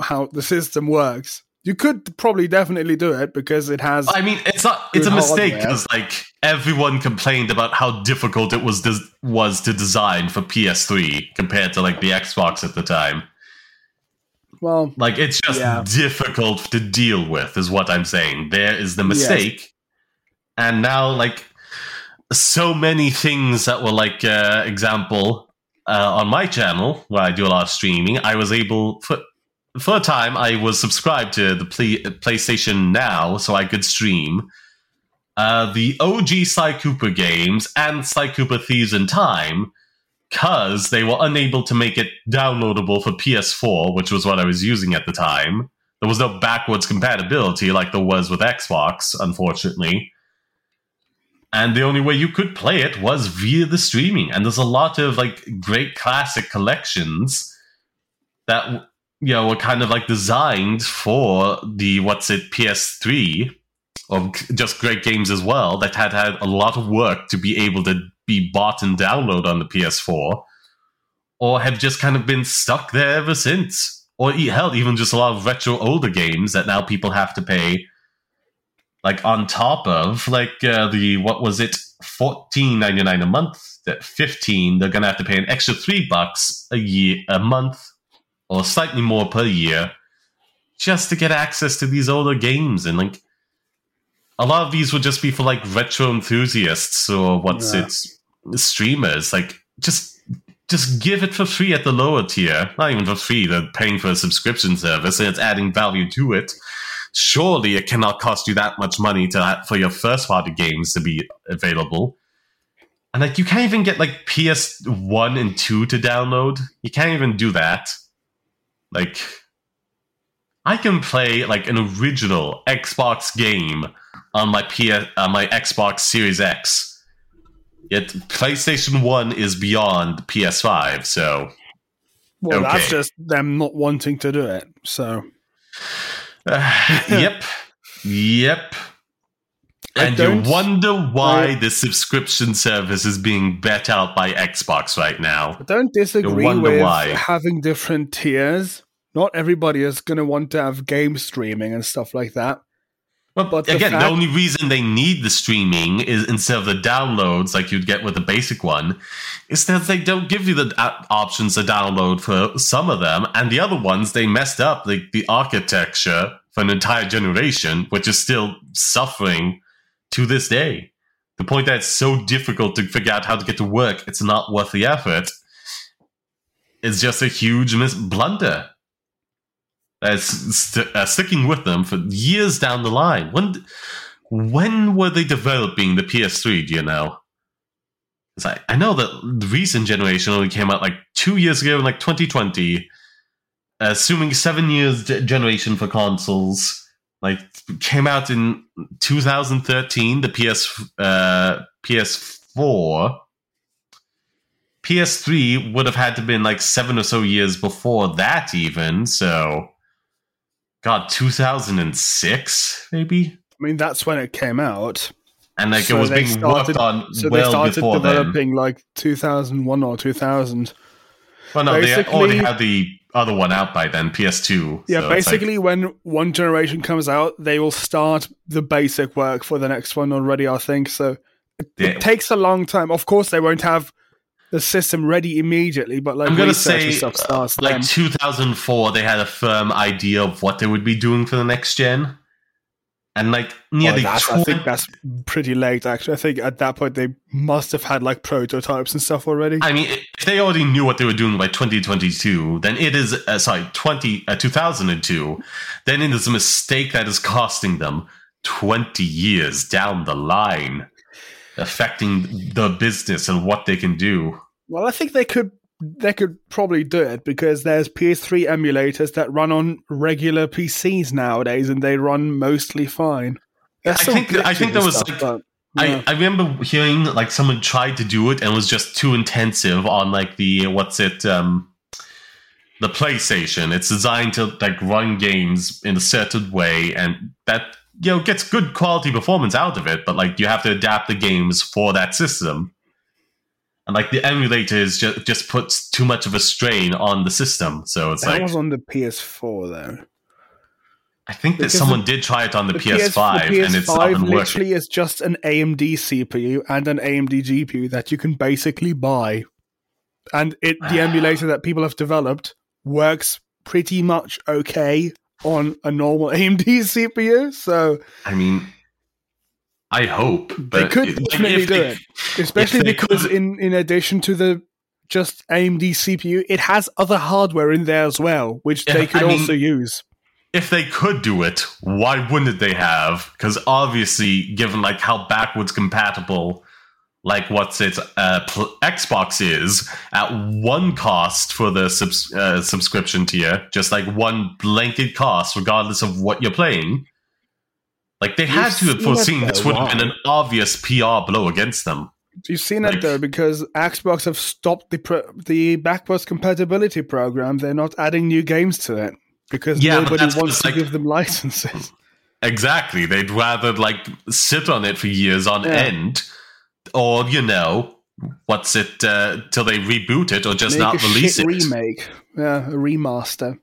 how the system works. You could probably definitely do it because it has. I mean, it's not. It's a mistake because like everyone complained about how difficult it was des- was to design for PS3 compared to like the Xbox at the time. well, Like it's just Yeah. difficult to deal with, is what I'm saying. There is the mistake, and now like so many things that were like uh, example uh, on my channel where I do a lot of streaming. I was able for for a time I was subscribed to the play, PlayStation Now, so I could stream. Uh, the OG Sly Cooper games and Sly Cooper Thieves in Time because they were unable to make it downloadable for PS4, which was what I was using at the time. There was no backwards compatibility like there was with Xbox, unfortunately. And the only way you could play it was via the streaming. And there's a lot of like great classic collections that you know were kind of like designed for the what's it PS3 or just great games as well that had had a lot of work to be able to be bought and download on the PS4 or have just kind of been stuck there ever since or hell even just a lot of retro older games that now people have to pay like on top of like uh, the what was it 14.99 a month that 15 they're gonna have to pay an extra three bucks a year a month or slightly more per year just to get access to these older games and like a lot of these would just be for like retro enthusiasts or what's Yeah. it streamers like just just give it for free at the lower tier not even for free they're paying for a subscription service and it's adding value to it surely it cannot cost you that much money to for your first party games to be available. And like you can't even get like ps1 and 2 to download. You can't even do that. Like i can play like an original xbox game on my PS, uh, my xbox series x. Yet playstation 1 is beyond ps5 so well, that's just them not wanting to do it. So uh, yep yep I and you wonder why I- the subscription service is being bet out by Xbox right now. I don't disagree with why. having different tiers. Not everybody is going to want to have game streaming and stuff like that. But, But the again, the fact- only reason they need the streaming is instead of the downloads like you'd get with the basic one, is that they don't give you the uh, options to download for some of them, and the other ones they messed up the, the architecture for an entire generation, which is still suffering to this day. The point that it's so difficult to figure out how to get to work, it's not worth the effort. It's just a huge mis- blunder that's st- uh, sticking with them for years down the line. When when were they developing the PS3? Do you know? 'Cause I, I know that the recent generation only came out like two years ago, in like 2020. Assuming seven years generation for consoles, like came out in 2013. The PS uh, PS4. PS3 would have had to been like seven or so years before that, even. So, God, 2006, maybe? I mean, that's when it came out. And like So it was they being started- worked on So well they started before then. developing like 2001 or 2000. Well, no, they basically- already had the other one out by then, PS2. Yeah, so it's like- basically, when one generation comes out, they will start the basic work for the next one already, I think. So it, Yeah. it takes a long time. Of course, they won't have the system ready immediately, but like I'm gonna say, stuff starts like then. 2004, they had a firm idea of what they would be doing for the next gen, and like Well, nearly I think that's pretty late, actually. I think at that point they must have had like prototypes and stuff already. I mean, if they already knew what they were doing by 2022, then it is uh, sorry 20 uh, 2002. Then it is a mistake that is costing them 20 years down the line, affecting the business and what they can do. Well, I think they could they could probably do it because there's PS3 emulators that run on regular PCs nowadays, and they run mostly fine. I think- I think there was, stuff, like, yeah. I, I remember hearing like someone tried to do it and it was just too intensive on like the what's it um the PlayStation. It's designed to like run games in a certain way and that you know gets good quality performance out of it, but like you have to adapt the games for that system. And like the emulators just just puts too much of a strain on the system. So it's that like was on the PS4 though. I think that because someone did try it on the, The PS5 PS, the and it's not PS5 been working. literally is just an AMD CPU and an AMD GPU that you can basically buy, and it the emulator that people have developed works pretty much okay on a normal AMD CPU. So I mean, I hope they could definitely do they- it, especially because could- in in addition to the just AMD CPU, it has other hardware in there as well, which Yeah, they could I mean- also use. If they could do it, why wouldn't they have? Because obviously, given like how backwards compatible, like what's it, uh, pl- Xbox is at one cost for the subs- uh, subscription tier, just like one blanket cost, regardless of what you're playing. Like they had to have foreseen this would have been an obvious PR blow against them. You've seen Like- that though, because Xbox have stopped the pro- the backwards compatibility program. They're not adding new games to it because Yeah, nobody wants to like- give them licenses. Exactly. They'd rather like sit on it for years on Yeah. end, or you know, what's it uh, till they reboot it or just Make not release it. remake, yeah, a remaster.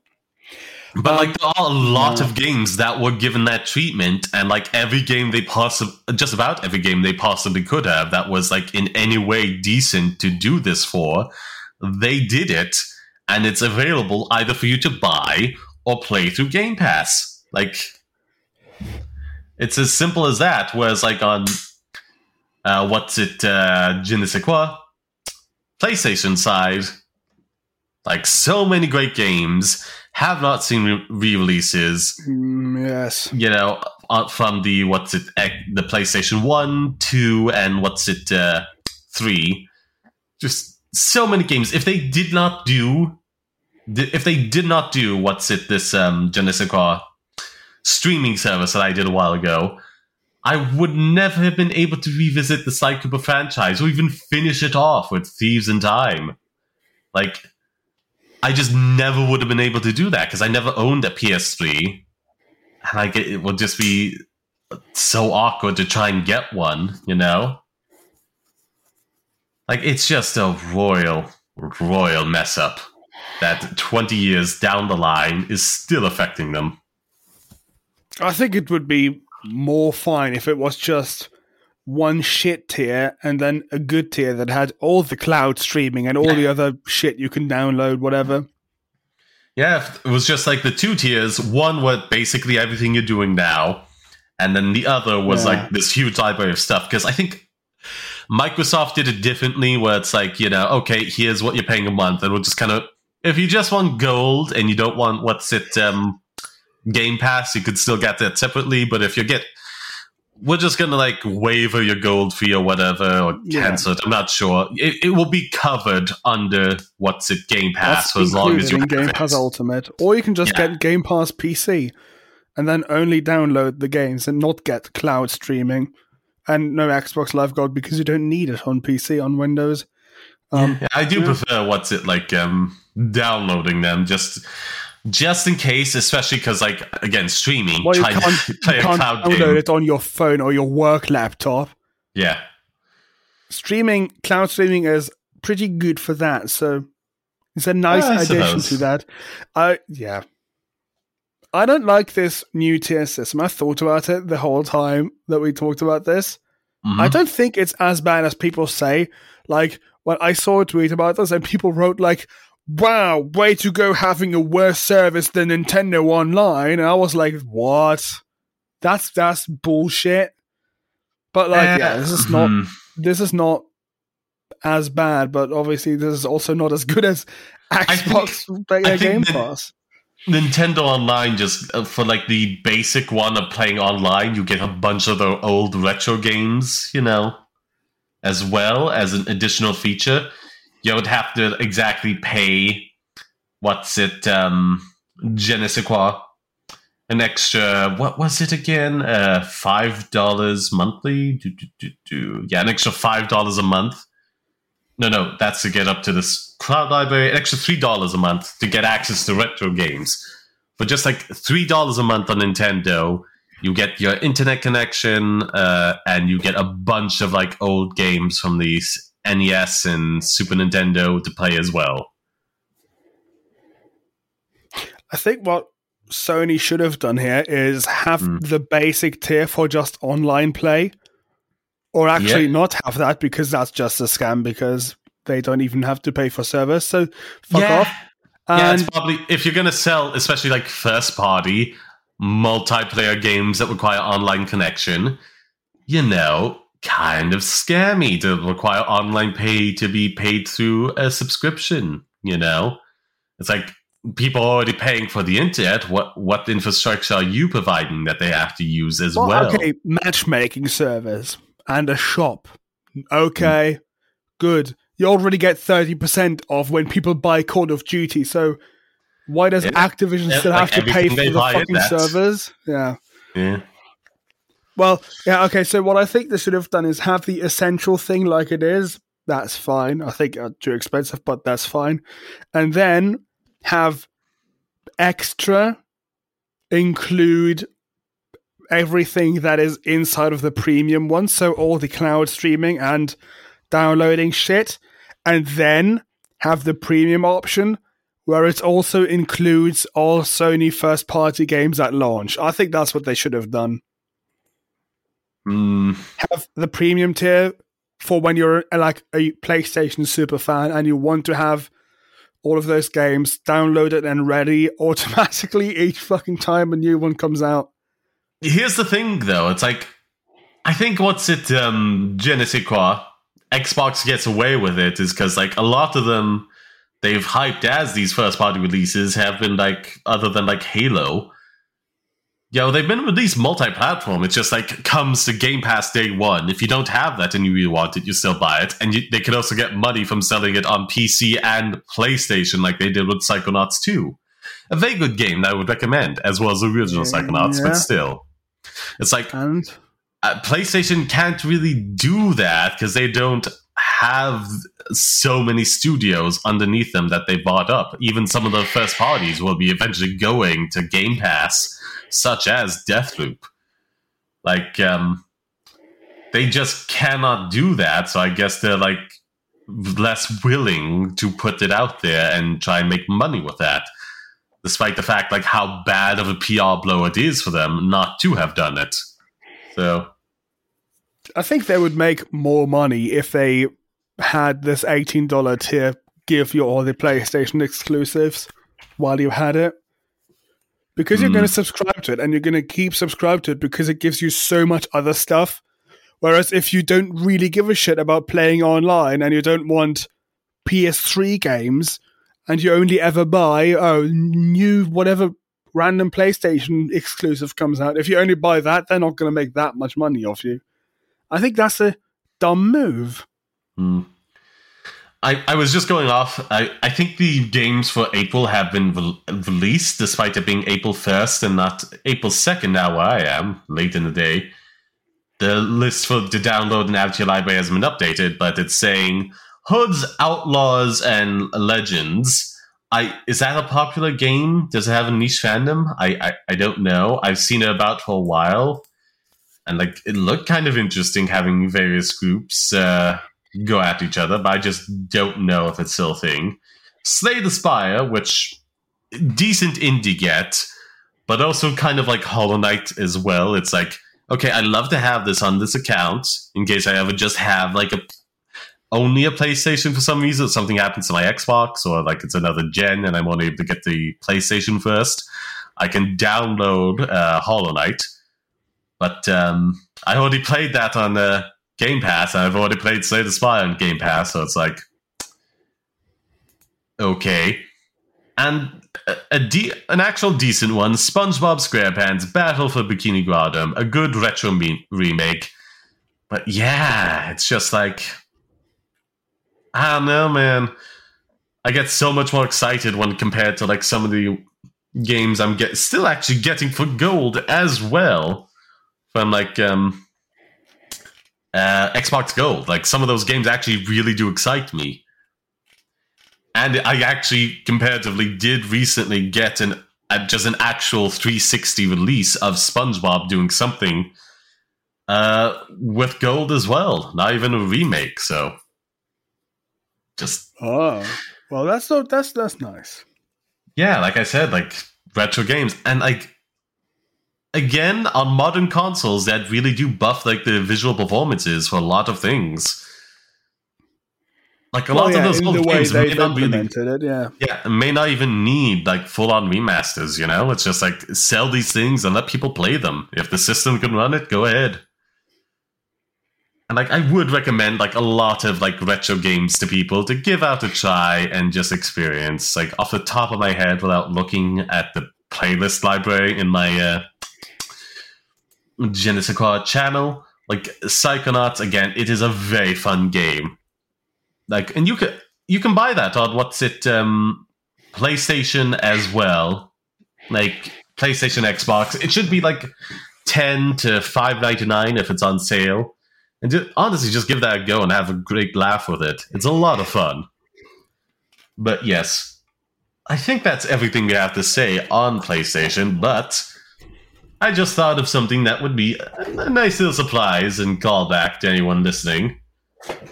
But like there are a lot of games that were given that treatment, and like every game they possibly, just about every game they possibly could have that was like in any way decent to do this for, they did it, and it's available either for you to buy or play through Game Pass. Like it's as simple as that. Whereas like on uh, what's it, uh, Je ne sais quoi, PlayStation side, like so many great games have not seen re- re-releases. Mm, yes, You know, uh, from the what's it, the PlayStation One, Two, and what's it, uh, Three. Just so many games. If they did not do, if they did not do what's it, this um, Je ne sais quoi streaming service that I did a while ago, I would never have been able to revisit the Cooper franchise or even finish it off with Thieves in Time. Like, I just never would have been able to do that because I never owned a PS3. And I get it would just be so awkward to try and get one, you know? Like, it's just a royal, royal mess up that 20 years down the line is still affecting them. I think it would be more fine if it was just one shit tier and then a good tier that had all the cloud streaming and all the other shit you can download, whatever. Yeah, it was just like the two tiers. One was basically everything you're doing now, and then the other was Yeah. like this huge library of stuff. Because I think Microsoft did it differently, where it's like, you know, okay, here's what you're paying a month, and we'll just kind of, if you just want gold and you don't want what's it, um, Game Pass, you could still get that separately. But if you get, we're just gonna like waiver your gold fee or whatever, or Yeah. cancel it. I'm not sure. It, it will be covered under what's it, Game Pass, That's for as long as you in Game it. Pass Ultimate, or you can just Yeah. get Game Pass PC and then only download the games and not get cloud streaming and no Xbox Live Gold because you don't need it on PC on Windows. Um, Yeah, I do prefer what's it like um downloading them just just in case, especially because like again streaming. well, you trying can't, to play a can't download game. it on your phone or your work laptop. Yeah, Streaming, cloud streaming is pretty good for that. So it's a nice I addition to that. I yeah. I don't like this new tier system. I thought about it the whole time that we talked about this. Mhm. I don't think it's as bad as people say. Like when I saw a tweet about this, and people wrote like, "Wow, way to go having a worse service than Nintendo Online," and I was like, "What? That's that's bullshit." But like, yeah, this is not Mhm. this is not as bad, but obviously this is also not as good as Xbox think Game Pass. Nintendo Online just uh, for like the basic one of playing online, you get a bunch of the old retro games, you know, as well as an additional feature. You would have to exactly pay what's it, um, je ne sais quoi, an extra. What was it again? Uh, five dollars monthly. Do, do, do, do. Yeah, an extra five dollars a month. No, no, that's to get up to this cloud library. An extra three dollars a month to get access to retro games. For just like three dollars a month on Nintendo, you get your internet connection, uh, and you get a bunch of like old games from the NES and Super Nintendo to play as well. I think what Sony should have done here is have Hmm. the basic tier for just online play, or actually Yeah. not have that because that's just a scam because they don't even have to pay for service. So fuck Yeah. off. yeah, it's probably if you're gonna sell, especially like first party multiplayer games that require online connection, you know, kind of scammy to require online pay to be paid through a subscription. You know, it's like people are already paying for the internet. What what infrastructure are you providing that they have to use as well, well? okay, matchmaking servers and a shop. Okay, hmm. good. You already get thirty percent off when people buy Call of Duty. So why does Yeah. Activision Yeah, still like have to pay for the fucking servers? Yeah. Yeah. Well, yeah, okay. So what I think they should have done is have the essential thing like it is. That's fine. I think uh, too expensive, but that's fine. And then have extra include everything that is inside of the premium one. So all the cloud streaming and downloading shit, and then have the premium option where it also includes all Sony first party games at launch. I think that's what they should have done Mm, have the premium tier for when you're uh, like a PlayStation super fan and you want to have all of those games downloaded and ready automatically each fucking time a new one comes out. Here's the thing, though. It's like I think what's it, um, je ne sais quoi, Xbox gets away with it is because like a lot of them they've hyped as these first party releases have been like other than like Halo. Yo, they've been released multi-platform. It's just like comes to Game Pass day one. If you don't have that and you really want it, you still buy it, and you, they could also get money from selling it on PC and PlayStation, like they did with Psychonauts 2. A very good game that I would recommend, as well as the original Psychonauts, Yeah. but still, it's like And uh, PlayStation can't really do that because they don't have so many studios underneath them that they bought up. Even some of the first parties will be eventually going to Game Pass, such as Deathloop. Like, um, they just cannot do that. So I guess they're like less willing to put it out there and try and make money with that. Despite the fact like how bad of a PR blow it is for them not to have done it. So I think they would make more money if they had this eighteen dollar tier give you all the PlayStation exclusives while you had it. Because you're Mm. going to subscribe to it and you're going to keep subscribed to it because it gives you so much other stuff. Whereas if you don't really give a shit about playing online and you don't want PS3 games and you only ever buy oh new whatever random PlayStation exclusive comes out, if you only buy that, they're not going to make that much money off you. I think that's a dumb move. Hmm. I, I was just going off. I, I think the games for April have been re- released, despite it being April 1st and not April 2nd now, where I am, late in the day. The list for to download and add to your library hasn't been updated, but it's saying Hoods, Outlaws, and Legends. I Is that a popular game? Does it have a niche fandom? I, I, I don't know. I've seen it about for a while. And like it looked kind of interesting having various groups uh, go at each other, but I just don't know if it's still a thing. Slay the Spire, which decent indie get, but also kind of like Hollow Knight as well. It's like, okay, I'd love to have this on this account in case I ever just have like a only a PlayStation for some reason. Something happens to my Xbox, or like it's another gen, and I'm only able to get the PlayStation first. I can download uh, Hollow Knight, but um, I already played that on uh, Game Pass, I've already played Slay the Spire on Game Pass, so it's like, okay. And a, a de- an actual decent one, SpongeBob SquarePants Battle for Bikini Bottom, a good retro me- remake. But yeah, it's just like, I don't know, man. I get so much more excited when compared to like some of the games I'm get still actually getting for gold as well from like um uh Xbox Gold. Like some of those games actually really do excite me. And I actually comparatively did recently get an uh, just an actual 360 release of SpongeBob doing something uh with gold as well. Not even a remake, so just Oh, well, that's so that's that's nice. yeah, like I said, like retro games, and like again on modern consoles that really do buff like the visual performances for a lot of things. Like a Well, lot yeah, of those old games may not really, it, yeah. yeah, may not even need like full on remasters. You know, it's just like sell these things and let people play them. If the system can run it, go ahead. And like I would recommend like a lot of like retro games to people to give out a try and just experience. Like off the top of my head, without looking at the playlist library in my uh, Genesis Quad channel, like Psychonauts again, it is a very fun game. Like, and you can you can buy that on what's it um, PlayStation as well, like PlayStation, Xbox. It should be like ten to five ninety nine if it's on sale. And ju- honestly, just give that a go and have a great laugh with it. It's a lot of fun. But yes, I think that's everything we have to say on PlayStation. But I just thought of something that would be a nice little surprise and callback to anyone listening,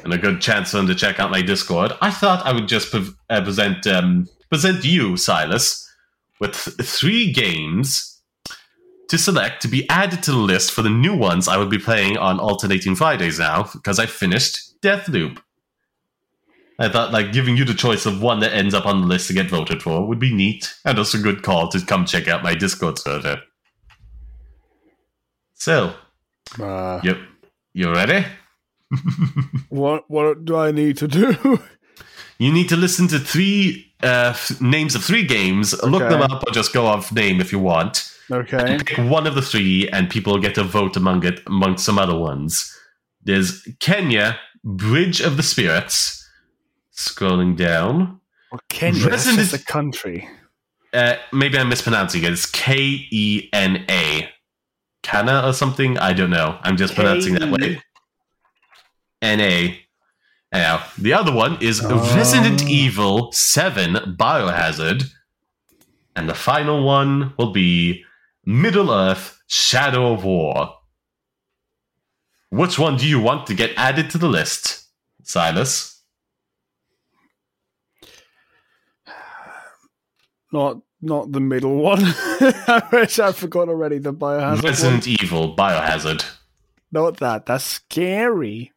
and a good chance for them to check out my Discord. I thought I would just pre- uh, present um, present you, Silas, with th- three games to select to be added to the list for the new ones I will be playing on alternating Fridays now because I finished Deathloop. I thought like giving you the choice of one that ends up on the list to get voted for would be neat and also a good call to come check out my Discord server. So, Uh, yep, you ready? what what do I need to do? You need to listen to three uh, f- names of three games. Look them up or just go off name if you want. okay. pick one of the three, and people get to vote among it amongst some other ones. There's Kenya, Bridge of the Spirits. Scrolling down, Well, Kenya, just a country. uh, maybe I'm mispronouncing it. It's K E N A, Kana or something. I don't know. I'm just pronouncing that way. N A. Now the other one is Oh. Resident Evil Seven Biohazard, and the final one will be Middle Earth: Shadow of War. which one do you want to get added to the list, Silas? Not not the middle one. I wish I forgot already the biohazard. one. Resident Evil Biohazard. Not that. That's scary.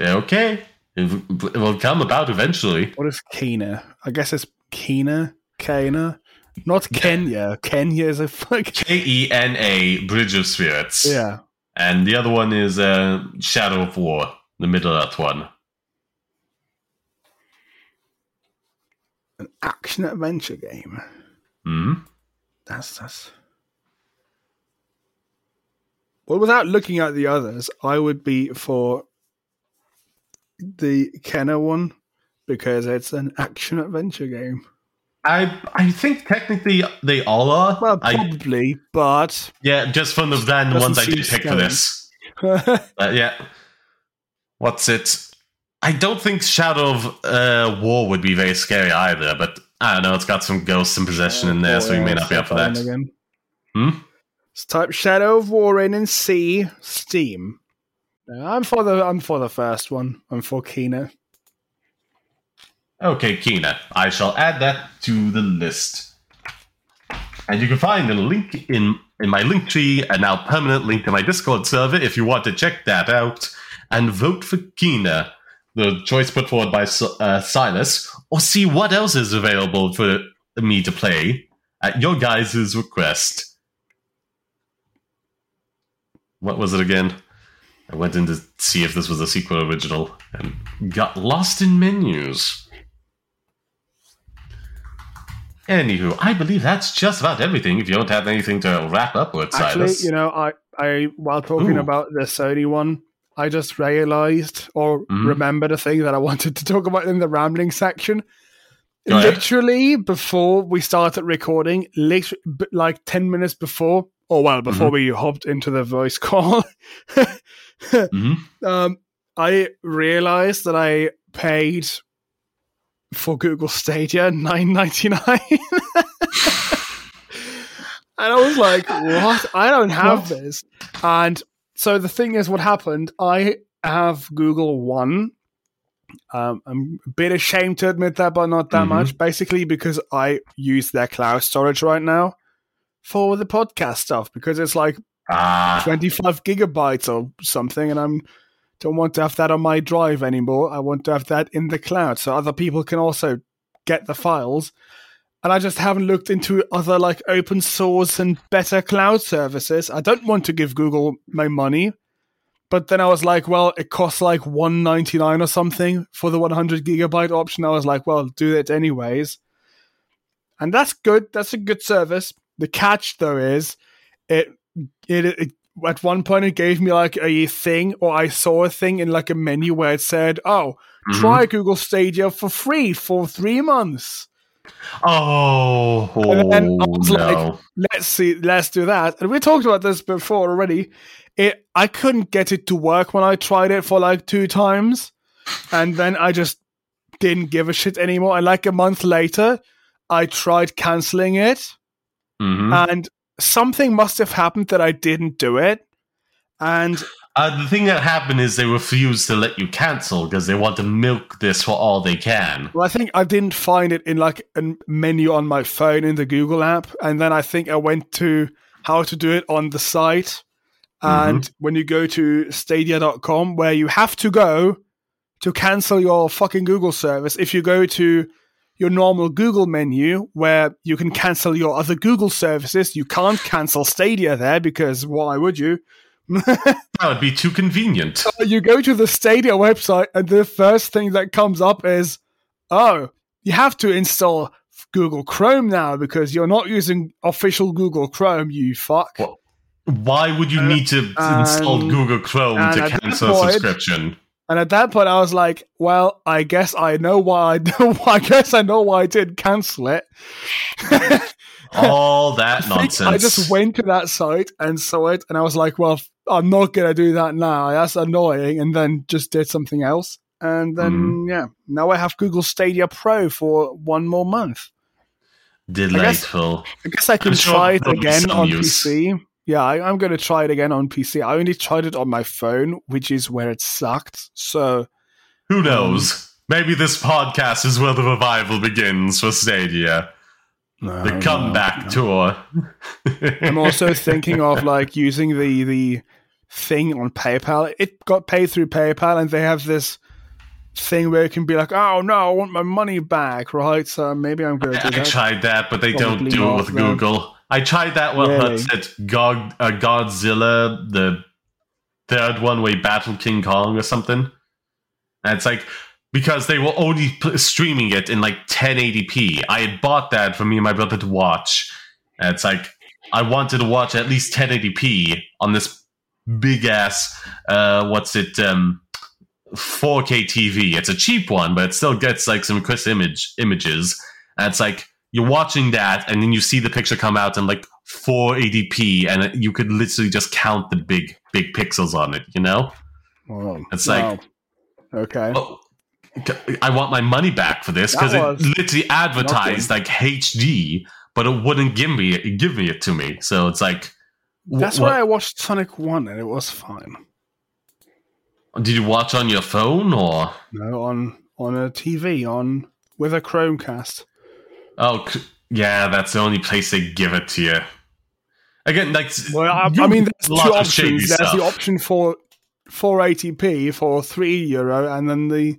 Okay. It, it will come about eventually. What is Kena? I guess it's Kena. Kena. Not Kenya. Kenya is a fuck. K E N A, Bridge of Spirits. Yeah. And the other one is uh, Shadow of War, the Middle Earth one. An action adventure game. Hmm? That's that's. Well, without looking at the others, I would be for the Kena one because it's an action adventure game. I I think technically they all are. Well, I, probably, but yeah, just from the Doesn't ones I did pick for this. Yeah. What's it? I don't think Shadow of uh, War would be very scary either, but I don't know. It's got some ghosts and possession in there, so we may not be up for that. Again. Hmm? Let's type Shadow of War in and see Steam. No, I'm for the I'm for the first one. I'm for Kena. Okay, Kina. I shall add that to the list. And you can find a link in, in my link tree, a now permanent link to my Discord server if you want to check that out and vote for Kina, the choice put forward by uh, Silas, or see what else is available for me to play at your guys' request. What was it again? I went in to see if this was a sequel original and got lost in menus. Anywho, I believe that's just about everything. If you don't have anything to wrap up with, Actually, Silas. you know, I I while talking Ooh. about the Sony one, I just realized or Mhm. remembered a thing that I wanted to talk about in the rambling section. Go ahead. Literally before we started recording, like ten minutes before, or well, before Mm-hmm. we hopped into the voice call, Mhm. um, I realized that I paid for Google Stadia nine ninety nine. And I was like, what? I don't have What? this. And so the thing is, what happened, I have Google One. Um, I'm a bit ashamed to admit that, but not that Mhm. much. Basically, because I use their cloud storage right now for the podcast stuff because it's like Ah, 25 gigabytes or something, and I'm don't want to have that on my drive anymore. I want to have that in the cloud so other people can also get the files. And I just haven't looked into other like open source and better cloud services. I don't want to give Google my money. But then I was like, well, it costs like 199 or something for the 100 gigabyte option. I was like, well, do it anyways. And that's good. That's a good service. The catch though is it it, it at one point it gave me like a thing or I saw a thing in like a menu where it said, "Oh, mhm. try Google Stadia for free for 3 months." Oh, And then I was like- no. Let's see, let's do that. And we talked about this before already. It I couldn't get it to work when I tried it for like two times. And then I just didn't give a shit anymore. And like a month later, I tried canceling it. Mhm. and something must have happened that I didn't do it. And Uh, the thing that happened is they refused to let you cancel because they want to milk this for all they can. well, I think I didn't find it in like a menu on my phone in the Google app. And then I think I went to how to do it on the site. And when you go to stadia.com, where you have to go to cancel your fucking Google service, if you go to your normal Google menu where you can cancel your other Google services, you can't cancel Stadia there because why would you? That would be too convenient. you go to the Stadia website, and the first thing that comes up is, oh, you have to install Google Chrome now because you're not using official Google Chrome, you fuck. What? Why would you Uh, need to install and- Google Chrome to cancel a subscription? And at that point, I was like, well, I guess I know why I know. I guess I know why I did cancel it. All that I nonsense. I just went to that site and saw it, and I was like, well, I'm not gonna do that now. That's annoying. And then just did something else. And then Mm-hmm. yeah, now I have Google Stadia Pro for one more month. Delightful. I guess I can I'm sure try it again on use. PC. Yeah, I, I'm going to try it again on PC. I only tried it on my phone, which is where it sucked. So Who knows? Maybe this podcast is where the revival begins for Stadia. No, The comeback no. tour. I'm also thinking of like using the the thing on PayPal. It got paid through PayPal, and they have this thing where it can be like, "Oh no, I want my money back," right? So maybe I'm going to I do that. tried that, but they don't do it with. Google. I tried that one. Really? What's it? God, uh, Godzilla, the third one, where he battled King Kong or something. And it's like because they were only streaming it in like 1080p. I had bought that for me and my brother to watch. And it's like I wanted to watch at least 1080p on this big ass. Uh, what's it? Um, 4K TV. It's a cheap one, but it still gets like some crisp image images. And it's like you're watching that, and then you see the picture come out in like 480p, and you could literally just count the big big pixels on it. You know? Oh, It's like- wow. okay. Oh, I want my money back for this because it literally advertised like HD, but it wouldn't give me give me it to me. So it's like, That's why I watched Sonic One, and it was fine. did you watch on your phone or? No, on on a TV, on with a Chromecast. Oh, c- yeah, that's the only place they give it to you. Again, like Well, I, I mean, there's two options. There's the option for 480p for three euro, and then the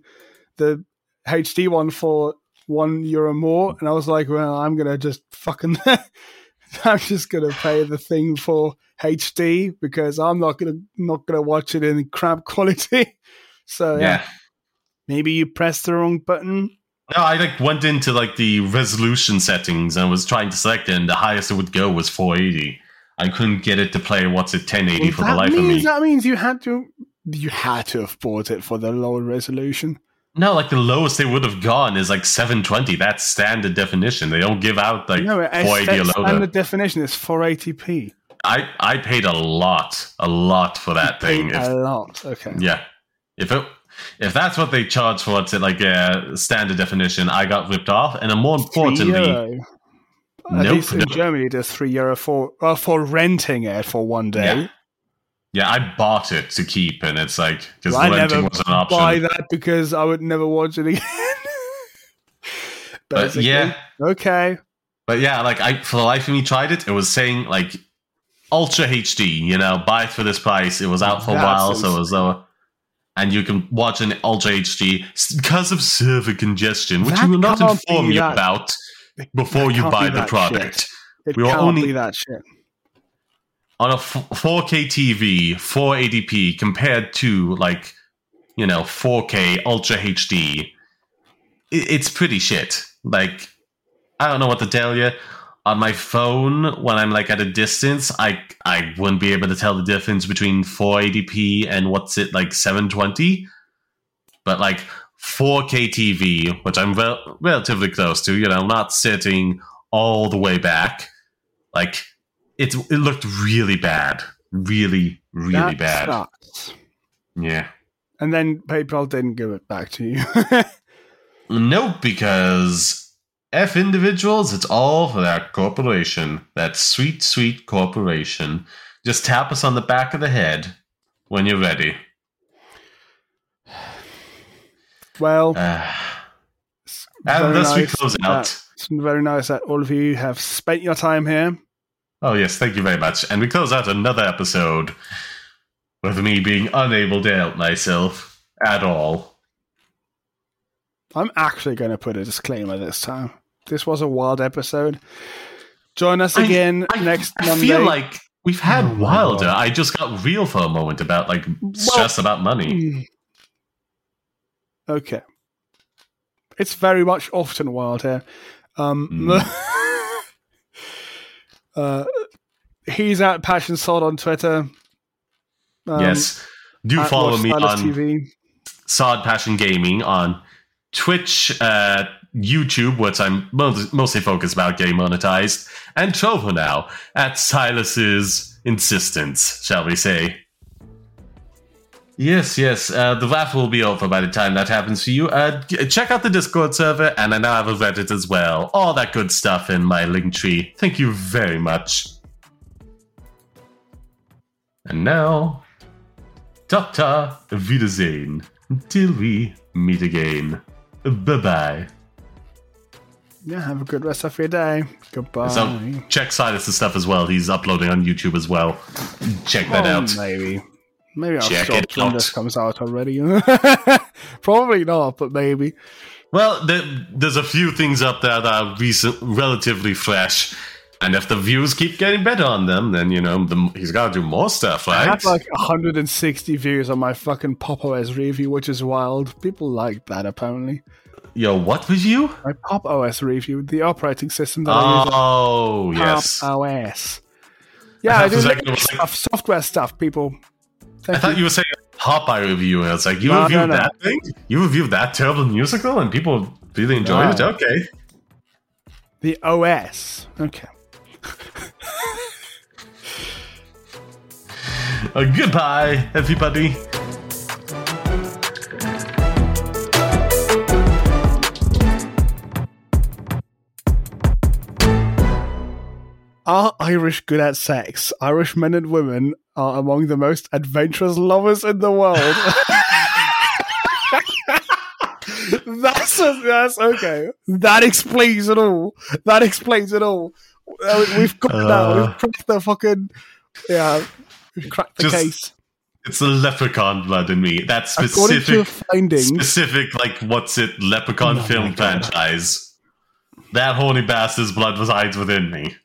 the HD one for one euro more. And I was like, well, I'm gonna just fucking, I'm just gonna pay the thing for HD because I'm not gonna not gonna watch it in crap quality. So yeah, yeah. maybe you pressed the wrong button. No, I like went into like the resolution settings and was trying to select it, and the highest it would go was 480. I couldn't get it to play what's it 1080 Well, for the life of means me. that means you had to you had to have bought it for the lower resolution. No, like the lowest they would have gone is like 720. That's standard definition. They don't give out like no, 480 or it's lower. standard definition is 480p. I I paid a lot, a lot for that thing. Paid If, a lot. Okay. yeah, if it if that's what they charge for it, like a standard definition, I got ripped off. And then more importantly. At Nope, least in nope. Germany, is three euro for uh, for renting it for one day. Yeah. Yeah, I bought it to keep, and it's like because Well, renting was an option. buy that because I would never watch it again. but yeah, Okay. But yeah, like I for the life of me tried it. It was saying like Ultra HD, you know, buy it for this price. It was out for a That's while, so it was insane. lower. And you can watch an Ultra HD because of server congestion, which That you will not inform me that- about before that you buy be the product. We can't only- that shit. On a f- 4K TV, 480p compared to like, you know, 4K Ultra HD, it, it's pretty shit. Like, I don't know what to tell you. On my phone, when I'm like at a distance, I I wouldn't be able to tell the difference between 480p and what's it like 720. But like 4K TV, which I'm rel- relatively close to, you know, not sitting all the way back, like it it looked really bad, really really that bad. sucks. Yeah. And then PayPal didn't give it back to you. Nope, because F individuals, it's all for that corporation. That sweet, sweet corporation. Just tap us on the back of the head when you're ready. well, Uh, it's and thus we nice close that- out. It's very nice that all of you have spent your time here. Oh, yes, thank you very much. And we close out another episode with me being unable to help myself at all. I'm actually going to put a disclaimer this time. This was a wild episode. Join us again I, next I Monday. feel like we've had Oh Wilder. I just got real for a moment about like stress about money. Okay. It's very much often wild here. Um, Mm. uh, he's at Passion Sword on Twitter. Um, yes. Do follow Watch me on TV. Sod Passion Gaming on Twitch, uh, YouTube, which I'm mo- mostly focused about getting monetized, and Trovo now at Silas's insistence, shall we say. Yes, yes. Uh, the raffle will be over by the time that happens for you. Uh, check out the Discord server, and I now have a Reddit as well. All that good stuff in my link tree. Thank you very much. And now, Doctor Wiedersehen. Until we meet again. Bye bye. Yeah, have a good rest of your day. Goodbye. So check Silas's stuff as well. He's uploading on YouTube as well. Check that Oh, out. Maybe. Maybe I'll Check when out. this comes out already. Probably not, but maybe. Well, there, there's a few things up there that are recent, relatively fresh. And if the views keep getting better on them, then, you know, the, he's got to do more stuff, right? I have like 160 views on my fucking Pop OS review, which is wild. People like that apparently. Yo, what review? My Pop OS review, the operating system that I use. Oh, yes. Pop OS. Yeah, I I, do like- like like- stuff, software stuff, people. I Thank thought you. you were saying Popeye review. And it's like, you No, reviewed no, no. that thing? You reviewed that terrible musical and people really enjoyed it? Okay. The OS. Okay. Uh, goodbye, everybody. Are Irish good at sex? Irish men and women are among the most adventurous lovers in the world. that's that's okay. That explains it all. That explains it all. Uh, We've got. Uh. We've cracked the fucking yeah. We've cracked the Just case. It's the leprechaun blood in me. That specific, findings, specific, like, what's it, leprechaun Oh film God. franchise. That horny bastard's blood resides within me.